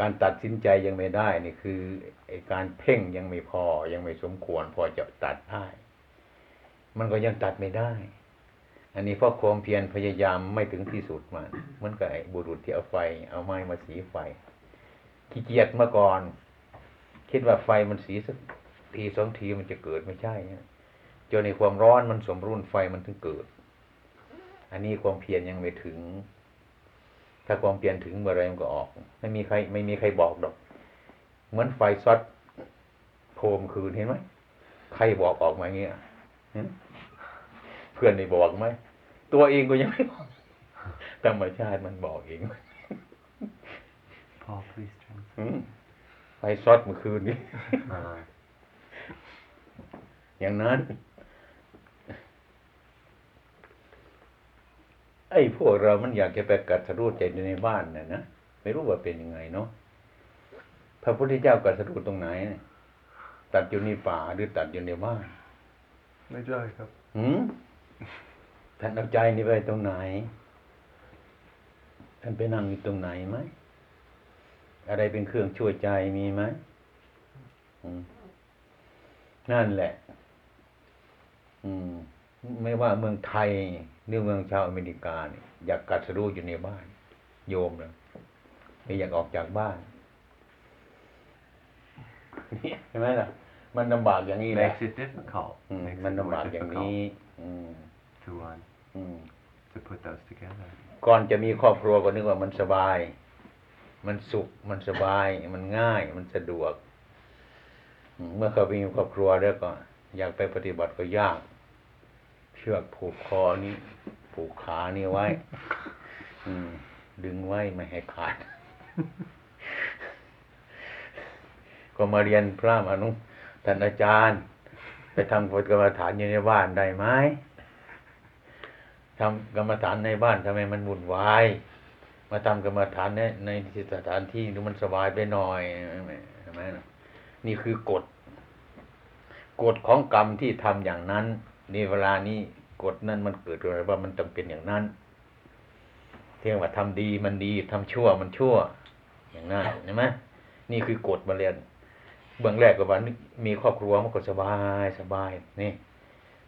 การตัดสินใจยังไม่ได้นี่คือไอ้การเพ่งยังไม่พอยังไม่สมควร พอจะตัดได้มันก็ยังตัดไม่ได้ อันนี้เพราะความเพียรพยายามไม่ถึงที่สุดมันเหมันก็ไอ้บุรุษที่เอาไฟ เอาไม้มาสีไฟขี้เกียจเมื่อก่อน คิดว่าไฟมันสีสักทีสองทีมันจะเกิดไม่ใช่เนี่ย จนในความร้อนมันสมรุ่นไฟมันถึงเกิด อันนี้ความเพียรยังไม่ถึง ถ้าความเพียรถึงเมื่อไรมันก็ออก ไม่มีใคร ไม่มีใครบอกดอก เหมือนไฟซอดโพมคืนเห็นไหมใครบอกออกมาอย่างเงี้ยหึเพื่อนได้บอกไหมตัวเองก็ยังไม่บอกธรรมชาติมันบอกเอง Paul please translate อืมไฟซอดเมื่อคืนนี้อ่าอย่างนั้น ไอ้พวกเรามันอยากจะไปกัดสรู้ใจอยู่ในบ้านน่ะนะไม่รู้ว่าเป็นยังไงเนาะพระพุทธเจ้ากัดสรู้ตรงไหนน่ะตัดอยู่ในป่าหรือตัดอยู่ในบ้าน ไม่ได้ครับหืมท่านเอาใจนี่ไปตรงไหนท่านไปนั่งอยู่ตรงไหนไหมอะไรเป็นเครื่องช่วยใจมีไหมอืมนั่นแหละ อืม ไม่ว่าเมืองไทย หรือเมืองชาวอเมริกาเนี่ยอยากกัดสรู้อยู่ในบ้าน โยมเลยไม่อยากออกจากบ้านเนี่ยเห็นไหมล่ะ มันลำบากอย่างนี้แหละ makes it difficult อืม makes มัน it ลำ more บากอย่าง difficult นี้อืม to one อืม to put those together ก่อนจะมีครอบครัวก็นึกว่ามันสบาย มันสุข มันสบาย มันง่าย มันสะดวกอืมเมื่อเขามีครอบครัวแล้วก็ อยากไปปฏิบัติก็ยาก เชือกผูกคอนี้ผูกขานี่ไว้ อืม ดึงไว้ไม่ให้ขาด ก็มาเรียนพระมานุท่านอาจารย์ ไปทำกฎกรรมฐานอยู่ในบ้านได้ไหมทำกรรมฐานในบ้านทำไมมันวุ่นวายมาทำกรรมฐานในในสถานที่ดูมันสบายไปหน่อยใช่ไหมนะนี่คือกฎกฎของกรรมที่ทำอย่างนั้นในเวลานี้กฎนั้นมันเกิดอะไรว่ามันต้องเป็นอย่างนั้น เที่ยงว่าทำดีมันดีทำชั่วมันชั่ว อย่างนั้นเห็นไหมนี่คือกฎมาเรียนเบื้องแรกก็ว่านึกมีครอบครัวมันก็สบายสบายนี่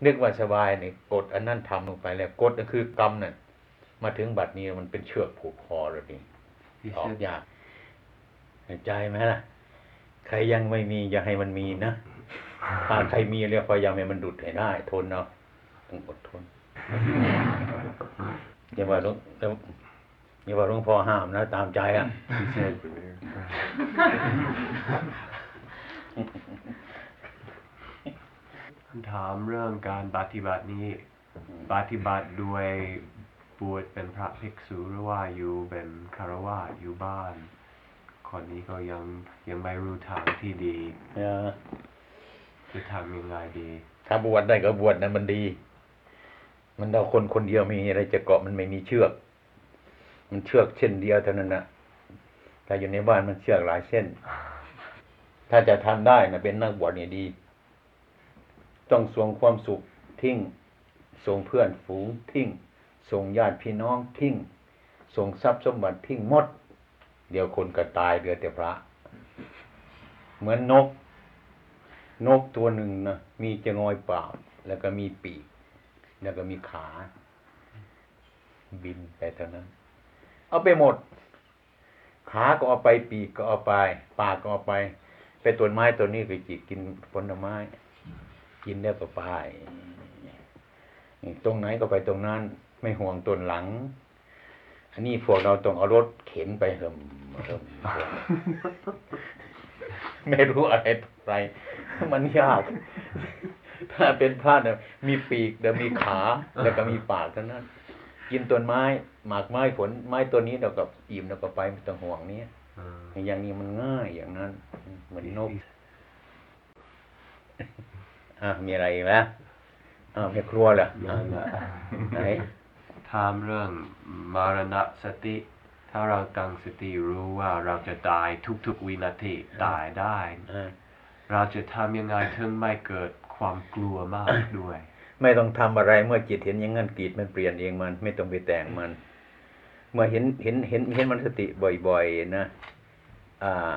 นึกว่าสบายนี่กดอันนั้นทำลงไปแล้วกดก็คือกรรมน่ะมาถึงบัดนี้มันเป็นเชือกผูกคอแล้วนี่ you ออก should ยากเห็นใจไหมล่ะ ใครยังไม่มีอย่าให้มันมีนะ ถ้าใครมีแล้วพยายามให้มันดุดให้ได้ ทนเอาต้องอดทนอย่าว่าหลวงอย่าว่าหลวงพ่อห้ามนะ ตามใจอะ he said คำถามเรื่องการปฏิบัตินี้ ปฏิบัติด้วยบวชเป็นพระภิกษุหรือว่าอยู่เป็นคารวะอยู่บ้าน คนนี้ก็ยังยังไม่รู้ทางที่ดี เออทำยังไงดี ถ้าบวชได้ก็บวชนะมันดี มันเอาคนคนเดียวมีอะไรจะเกาะมันไม่มีเชือก มันเชือกเส้นเดียวเท่านั้นนะแต่อยู่ในบ้านมันเชือกหลายเส้น ถ้าจะทำได้นะเป็นนักบวชเนี่ยดี ต้องส่งความสุขทิ้งส่งเพื่อนฝูงทิ้งส่งญาติพี่น้องทิ้งส่งทรัพย์สมบัติทิ้งหมด เดี๋ยวคนก็ตายเหลือแต่พระ เหมือนนก นกตัวหนึ่งนะมีจะงอยปล่าแล้วก็มีปีก แล้วก็มีขา บินไปเท่านั้น เอาไปหมด ขาก็เอาไปปีกก็เอาไป ปากก็เอาไป ไปต้นไม้ต้นนี้ไปจิกกินผลไม้ กินแล้วก็ไปตรงไหนก็ไปตรงนั้น ไม่ห่วงต้นหลัง อันนี้พวกเราต้องเอารถเข็นไปเหิมเหิมเหิม ไม่รู้อะไรต่ออะไร มันยาก ถ้าเป็นพระเนี่ยมีปีกเดี๋ยวมีขาแล้วก็มีปากเท่านั้น กินต้นไม้หมากไม้ผลไม้ตัวนี้เราก็อิ่มเราก็ไปไม่ต้องห่วงเนี้ยอืมอย่างนี้มันง่ายอย่างนั้น เหมือนนกอะมีอะไรอีกแล้วอ้าวไม่ครัวเหรอนั่นแหละไหนถามเรื่องมรณสติ ถ้าเราตั้งสติรู้ว่าเราจะตายทุกๆวินาทีตายได้อ่าเราจะทำยังไงถึงไม่เกิดความกลัวมากด้วย ไม่ต้องทำอะไรเมื่อจิตเห็นอย่างนั้นจิตมันเปลี่ยนเองมัน ไม่ต้องไปแต่งมัน เมื่อเห็นเห็นเห็นเห็นมันสติบ่อยๆนะอ่า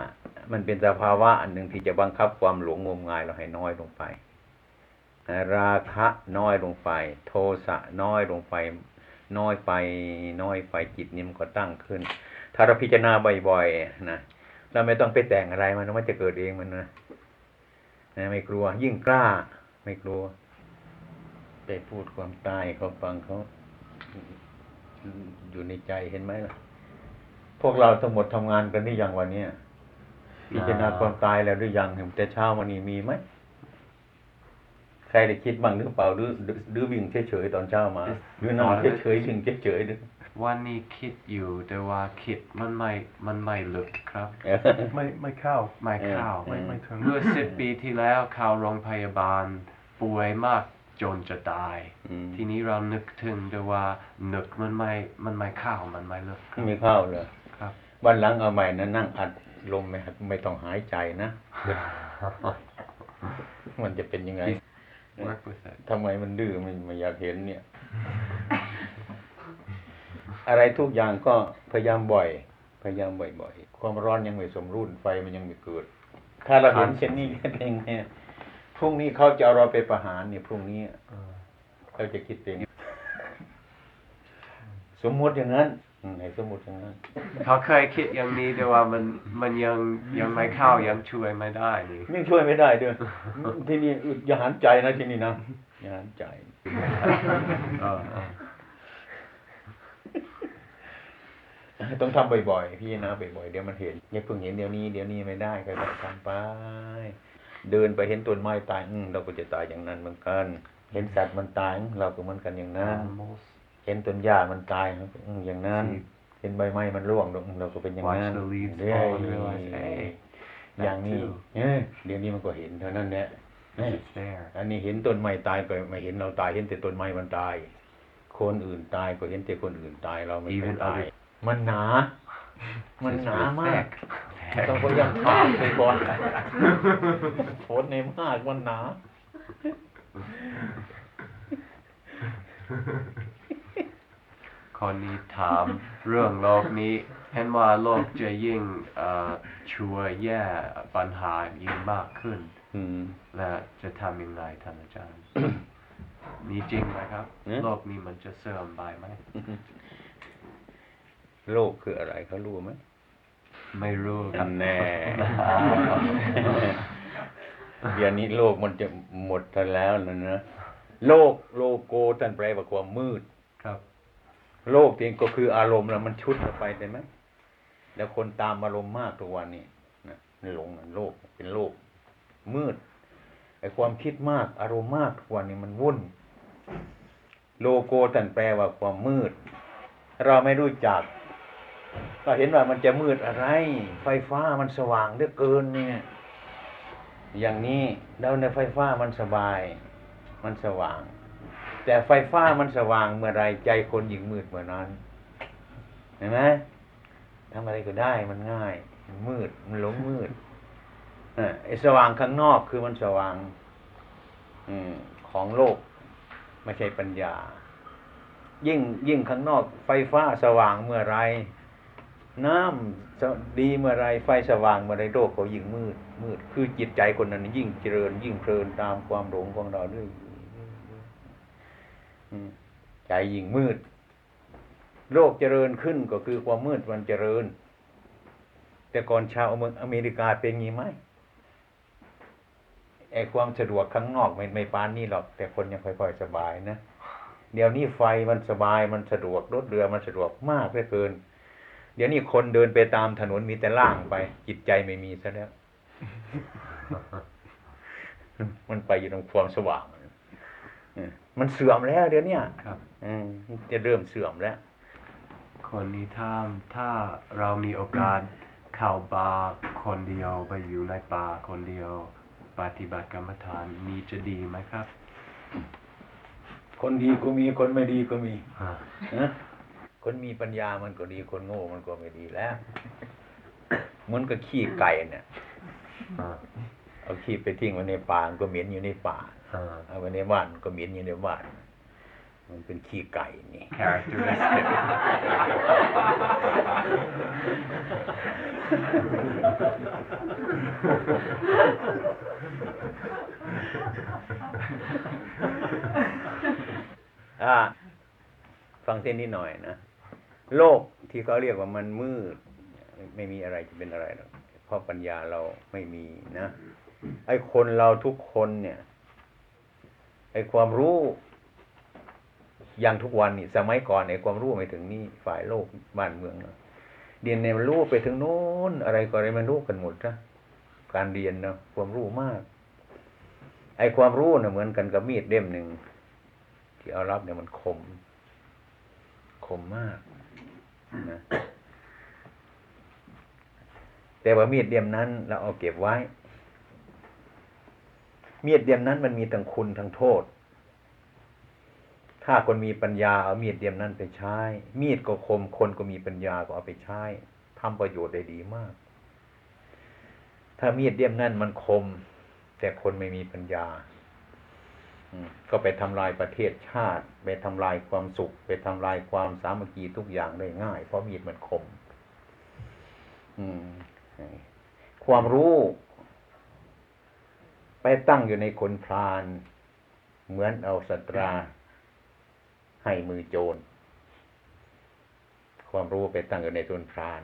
มันเป็นสภาวะอันหนึ่งที่จะบังคับความหลงงมงายเราให้น้อยลงไปอ่าราคะน้อยลงไป โทสะน้อยลงไป น้อยไปน้อยไปจิตนี้มันก็ตั้งขึ้น ถ้าเราพิจารณาบ่อยๆนะเราไม่ต้องไปแต่งอะไรมันมันจะเกิดเองมันนะนะไม่กลัว ยิ่งกล้า ไม่กลัวไปพูดความตายเขาฟังเขาอยู่ในใจเห็นไหมล่ะ พวกเราทั้งหมดทำงานกันหรือยังวันเนี้ยพิจารณาความตายแล้วหรือยังแต่เช้าวันนี้มีไหม ใครได้คิดบ้างหรือเปล่าหรือหรือหรือวิ่งเฉยๆตอนเช้ามาหรือนอนเฉยๆวิ่งเฉยๆหรือวันนี้คิดอยู่แต่ว่าคิดมันไม่มันไม่ลึกครับ ไม่ไม่เข้าไม่เข้าเออไม่ไม่ถึงเมื่อสิบปีที่แล้วเข้าโรงพยาบาลป่วยมากจนจะตายอืมทีนี้เรานึกถึงแต่ว่านึกมันไม่มันไม่เข้ามันไม่ลึกครับไม่เข้าเลยครับ วันหลังเอาใหม่นะนั่งอัดลมไม่ไม่ต้องหายใจนะมันจะเป็นยังไง work with it ทำไมมันดื้อมันไม่อยากเห็นเนี่ย อะไรทุกอย่างก็พยายามบ่อย พยายามบ่อยๆ ความร้อนยังไม่สมรุ่นไฟมันยังไม่เกิด ถ้าเราเห็นเช่นนี้เองเนี่ยพรุ่งนี้เขาจะเอาเราไปประหารเนี่ยพรุ่งนี้เขาจะคิดเองสมมติอย่างนั้น อืมให้สมมุติอย่างนั้นเขาเคยคิดอย่างนี้แต่ว่ามันมันยังยังไม่เข้ายังช่วยไม่ได้นี่ไม่ช่วยไม่ได้ด้วยที่นี่อย่าหันใจนะที่นี่นะอย่าหันใจเออเออต้องทำบ่อยๆพี่นะบ่อยๆเดี๋ยวมันเห็นอย่าเพิ่งเห็นเดี๋ยวนี้เดี๋ยวนี้ไม่ได้ก็ต้องทำไป เดินไปเห็นต้นไม้ตายอืมเราก็จะตายอย่างนั้นเหมือนกัน เห็นสัตว์มันตายอืมเราก็เหมือนกันอย่างนั้น animals เห็นต้นหญ้ามันตายอืมอย่างนั้น See เห็นใบไม้มันร่วงอืมเราก็เป็นอย่าง watch นั้น the leaves เรื่อย fall and realize hey อย่างนี้ too เอ้ยเดี๋ยวนี้มันก็เห็นเท่านั้นแหละเอ้ย it's there อันนี้เห็นต้นไม้ตายก็ไม่เห็นเราตาย เห็นแต่ต้นไม้มันตาย คนอื่นตายก็เห็นแต่คนอื่นตายเราไม่เคย Even ตาย other มันหนา มันหนามาก Thick. ต้องพยายามขาดไปก่อนฝนในมากมันหนา คนนี้ถามเรื่องโลกนี้เห็นว่าโลกจะยิ่งเอ่อช่วยแย่ปัญหายิ่งมากขึ้นอืมและจะทำยังไงท่านอาจารย์มีจริงไหมครับเนี่ยโลกนี้มันจะเสื่อมไปไหมโลกคืออะไรเขารู้ไหมไม่รู้ครับแน่เดี๋ยวนี้โลกมันจะหมดไปแล้วนะนะโลกโลโกท่านแปลว่าความมืดครับ โลกเองก็คืออารมณ์แล้วมันชุดไปได้ไหมแล้วคนตามอารมณ์มากทุกวันนี้นะหลงนะโลกเป็นโลก มืดไอ้ความคิดมากอารมณ์มากทุกวันนี้มันวุ่น โลโกท่านแปลว่าความมืด เราไม่รู้จัก ก็เห็นว่ามันจะมืดอะไร ไฟฟ้ามันสว่างเหลือเกินเนี่ยอย่างนี้แล้วในไฟฟ้ามันสบาย มันสว่าง แต่ไฟฟ้ามันสว่างเมื่อไรใจคนยิ่งมืดเมื่อนั้นเห็นไหมทำอะไรก็ได้มันง่ายมันมืดมันหลงมืดเอ่อไอ้สว่างข้างนอกคือมันสว่าง อืมของโลกไม่ใช่ปัญญา ยิ่งยิ่งข้างนอกไฟฟ้าสว่างเมื่อไรน้ำจะดีเมื่อไรไฟสว่างเมื่อไรโลกก็ยิ่งมืดมืด คือจิตใจคนนั้นยิ่งเจริญ ยิ่งเพลินตามความหลงของเราเรื่อย ใจยิ่งมืด โลกเจริญขึ้นก็คือความมืดมันเจริญ แต่ก่อนชาวเมืองอเมริกาเป็นงี้ไหมไอความสะดวกข้างนอกไม่ไม่ปานนี่หรอก แต่คนยังค่อยๆสบายนะเดี๋ยวนี้ไฟมันสบายมันสะดวกรถเรือมันสะดวกมากเหลือเกิน เดี๋ยวนี้คนเดินไปตามถนนมีแต่ล่างไป จิตใจไม่มีซะแล้ว มันไปอยู่ตรงความสว่าง มันเสื่อมแล้วเดี๋ยวเนี้ยครับ อืมจะเริ่มเสื่อมแล้ว คนนี้ถ้าถ้าเรามีโอกาสเข้าป่าคนเดียวไปอยู่ในป่าคนเดียว ปฏิบัติกรรมฐานนี้จะดีไหมครับ คนดีก็มีคนไม่ดีก็มีอ่านะคนมีปัญญามันก็ดีคนโง่มันก็ไม่ดีแล้วเหมันก็ขี้ไก่เนี่ยอ่าเอาขี้ไปทิ้งไว้ในป่ามันก็เหม็นอยู่ในป่าอ่า เอาไว้ในบ้านมันก็เหม็นอยู่ในบ้าน มันเป็นขี้ไก่นี่ characteristic อ่าฟังเส้นนี้หน่อยนะ โลกที่เขาเรียกว่ามันมืด ไม่มีอะไรจะเป็นอะไรหรอกเพราะปัญญาเราไม่มีนะ ไอ้คนเราทุกคนเนี่ย ไอ้ความรู้อย่างทุกวันนี่สมัยก่อนไอ้ความรู้ไม่ถึงนี่ฝ่ายโลกบ้านเมืองเนาะเรียนเนี่ยมันรู้ไปถึงโน้นอะไรก็อะไรมันรู้กันหมดนะการเรียนเนาะความรู้มาก ไอ้ความรู้เนี่ยเหมือนกันกับมีดเล่มหนึ่งที่เอารับเนี่ยมันคม คมมากนะแต่ว่ามีดเล่มนั้นเราเอาเก็บไว้ มีดเล่มนั้นมันมีทั้งคุณทั้งโทษ ถ้าคนมีปัญญาเอามีดเล่มนั้นไปใช้ มีดก็คมคนก็มีปัญญาก็เอาไปใช้ทำประโยชน์ได้ดีมาก ถ้ามีดเล่มนั้นมันคม แต่คนไม่มีปัญญาก็ไปทำลายประเทศชาติ ไปทำลายความสุข ไปทำลายความสามัคคีทุกอย่างได้ง่าย เพราะมีดมันคม อืม ความรู้ ไปตั้งอยู่ในคนพราน เหมือนเอาสตรา ให้มือโจร ความรู้ไปตั้งอยู่ในคนพราน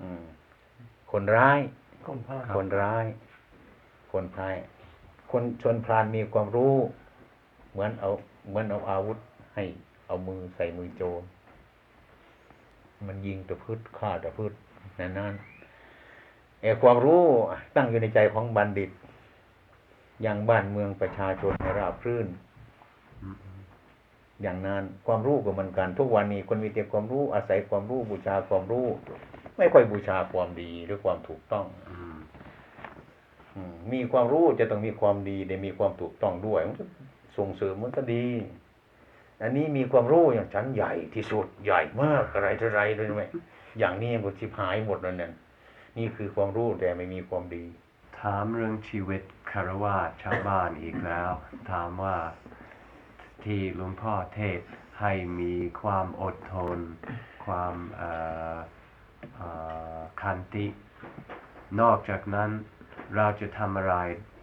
อืมคนร้าย คนพาคนร้ายคนพรายคนชนพรานมีความรู้ เหมือนเอา เหมือนเอาอาวุธ ให้เอามือใส่มือโจร มันยิงตะพืชฆ่าตะพืชนั่นนั่นไอ้ ความรู้ตั้งอยู่ในใจของบัณฑิต อย่างบ้านเมืองประชาชนให้ราบรื่น อย่างนั้นความรู้ก็เหมือนกัน ทุกวันนี้คนมีแต่ความรู้อาศัยความรู้บูชาความรู้ ไม่ค่อยบูชาความดีหรือความถูกต้องมีความรู้จะต้องมีความดีได้มีความถูกต้องด้วยมันก็ส่งเสริมมันก็ดี อันนี้มีความรู้อย่างชั้นใหญ่ที่สุดใหญ่มากอะไรเท่าไรเลยไหมอย่างนี้มันชิบหายหมดแล้วเนี่ย นี่คือความรู้แต่ไม่มีความดี ถามเรื่องชีวิตคารวาชาวบ้านอีกแล้ว ถามว่าที่หลวงพ่อเทศให้มีความอดทน ความคันติ นอกจากนั้นเราจะทำอะไร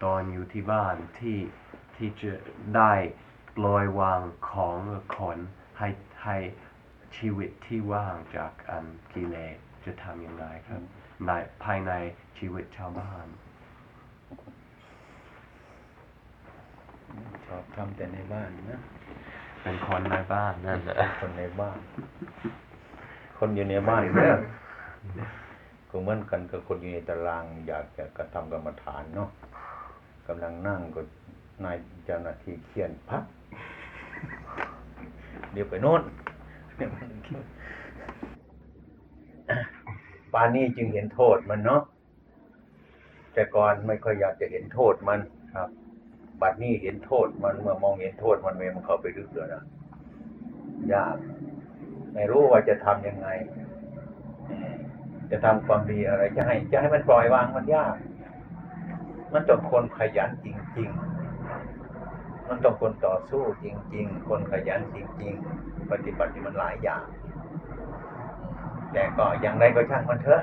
ตอนอยู่ที่บ้านที่ที่จะได้ปล่อยวางของหรือคนให้ให้ชีวิตที่ว่างจากอันกิเลสจะทำยังไงครับ ในภายในชีวิตชาวบ้าน ชอบทำแต่ในบ้านนะ เป็นคนในบ้านนั่นแหละคนในบ้าน คนอยู่ในบ้านเนี่ยก็เหมือนกันกับคนอยู่ในตาราง อยากจะกระทำกรรมฐานเนาะกำลังนั่งก็นายเจ้าหน้าที่เขียนพักเดี๋ยวไปโน่น ปานนี้จึงเห็นโทษมันเนาะแต่ก่อนไม่ค่อยอยากจะเห็นโทษมันครับ บัดนี้เห็นโทษมันเมื่อมองเห็นโทษมันเวมันเข้าไปลึกเลยนะยาก ไม่รู้ว่าจะทำยังไง จะทำความดีอะไรจะให้ จะให้มันปล่อยวางมันยาก มันต้องคนขยันจริง ๆ มันต้องคนต่อสู้จริง ๆ คนขยันจริง ๆ ปฏิบัติมันหลายอย่าง แต่ก็อย่างไรก็ช่างมันเถอะ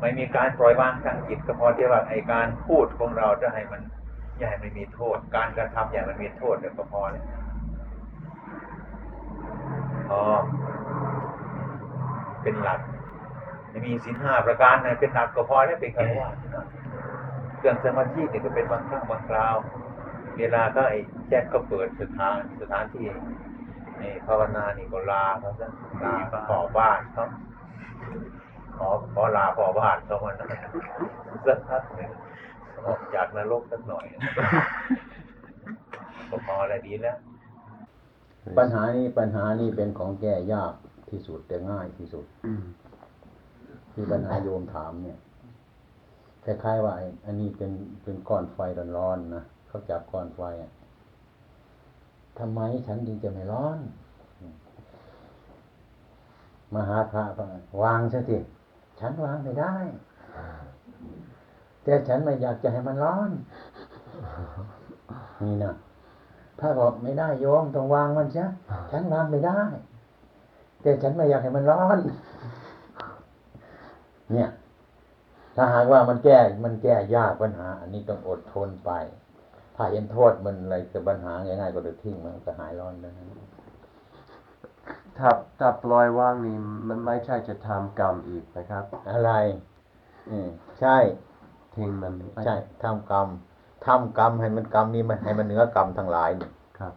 ไม่มีการปล่อยวางทางจิตก็พอที่ว่าไอการพูดของเราจะให้มันอย่าให้มันมีโทษ การกระทำอย่าให้มันมีโทษเดี๋ยวก็พอเลยพอเป็นหลักม,มีสินห้าประการนะเป็นหลักก็พอแล้วเป็นการว่าเครื่องสมาธิเนี่ยก็เป็นบางครั้งบางคราว เวลาก็ไอ้แจ็คก็เปิดสถานสถานที่ ไอ้ภาวนานี่ก็ลาเขาซะลาขอบ้านเขาขอขอลาขอบ้านเขามันนะสักพักหนึ่งออกจากนรกสักหน่อยก็พออะไรดีแล้วปัญหานี้ปัญหานี้เป็นของแก้ยากที่สุดแต่ง่ายที่สุดอืมที่ปัญหาโยมถามเนี่ยคล้ายๆว่าไอ้อันนี้เป็นเป็นก้อนไฟร้อนๆนะเขาจับก้อนไฟอะ ทำไมฉันจึงจะไม่ร้อน มหาพระก็วางซะสิฉันวางไม่ได้ แต่ฉันไม่อยากจะให้มันร้อน นี่นะพระบอกไม่ได้โยมต้องวางมันซะฉันวางไม่ได้ แต่ฉันไม่อยากให้มันร้อน เนี่ย ถ้าหากว่ามันแก้ มันแก้ยากปัญหา อันนี้ต้องอดทนไป ถ้าเห็นโทษมันอะไรกับปัญหาง่ายๆก็เดือดทิ้งมันก็หายร้อนแล้วนะถ้าถ้าปล่อยวางนี่มันไม่ใช่จะทำกรรมอีกนะครับ อะไร อืมใช่ทิ้งมันไปใช่ทำกรรมทำกรรมให้มันกรรมนี้มันให้มันเหนือกรรมทั้งหลายนี่ครับ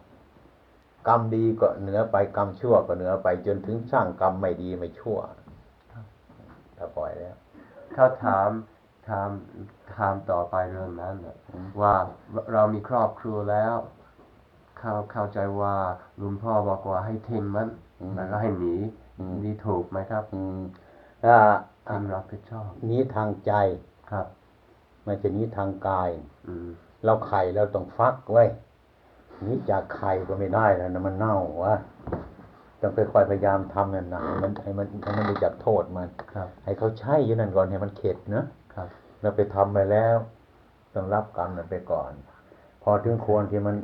กรรมดีก็เหนือไปกรรมชั่วก็เหนือไปจนถึงสร้างกรรมไม่ดีไม่ชั่วถ้าปล่อยแล้วเขาถาม ถามถามต่อไปเรื่องนั้นน่ะว่าเรามีครอบครัวแล้วเขาเข้าใจว่าลุงพ่อบอกว่าให้ทิ้งมันอืมแล้วก็ให้หนีอืมนี่ถูกไหมครับอืมถ้าทิ้งรับผิดชอบนี้ทางใจครับไม่ใช่นี้ทางกายอืมเราไข่เราต้องฟักไว้นี้จากไข่ก็ไม่ได้แล้วนะมันเน่าวะต้องค่อยๆพยายามทำนั่นนะให้มันให้มันให้มันรู้จักโทษมันครับให้เขาใช้อยู่นั่นก่อนให้มันเข็ดนะครับ เราไปทำไปแล้ว ต้องรับกรรมนั้นไปก่อน พอถึงควรที่มัน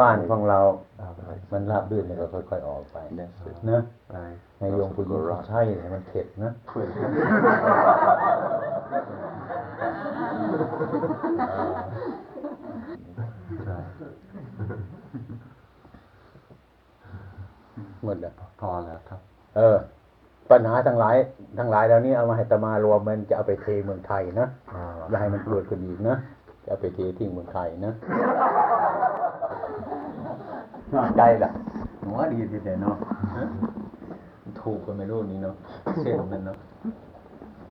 บ้านของเราเอาไปมันราบรื่นเนี่ยก็ค่อยๆออกไปนะไปให้โยมผู้หญิงเขาใช้ให้มันเข็ดนะใช่หมดแล้วพอแล้วครับ เออ ปัญหาทั้งหลายทั้งหลายเหล่านี้เอามาให้ตมารวมมันจะเอาไปเทเมืองไทยนะอย่าให้มันเกิดขึ้นอีกนะจะเอาไปเททิ้งเมืองไทยนะใจล่ะหัวดีทีเดียวเนาะฮะถูกก็ไม่รู้นี่เนาะเส้นมันเนาะ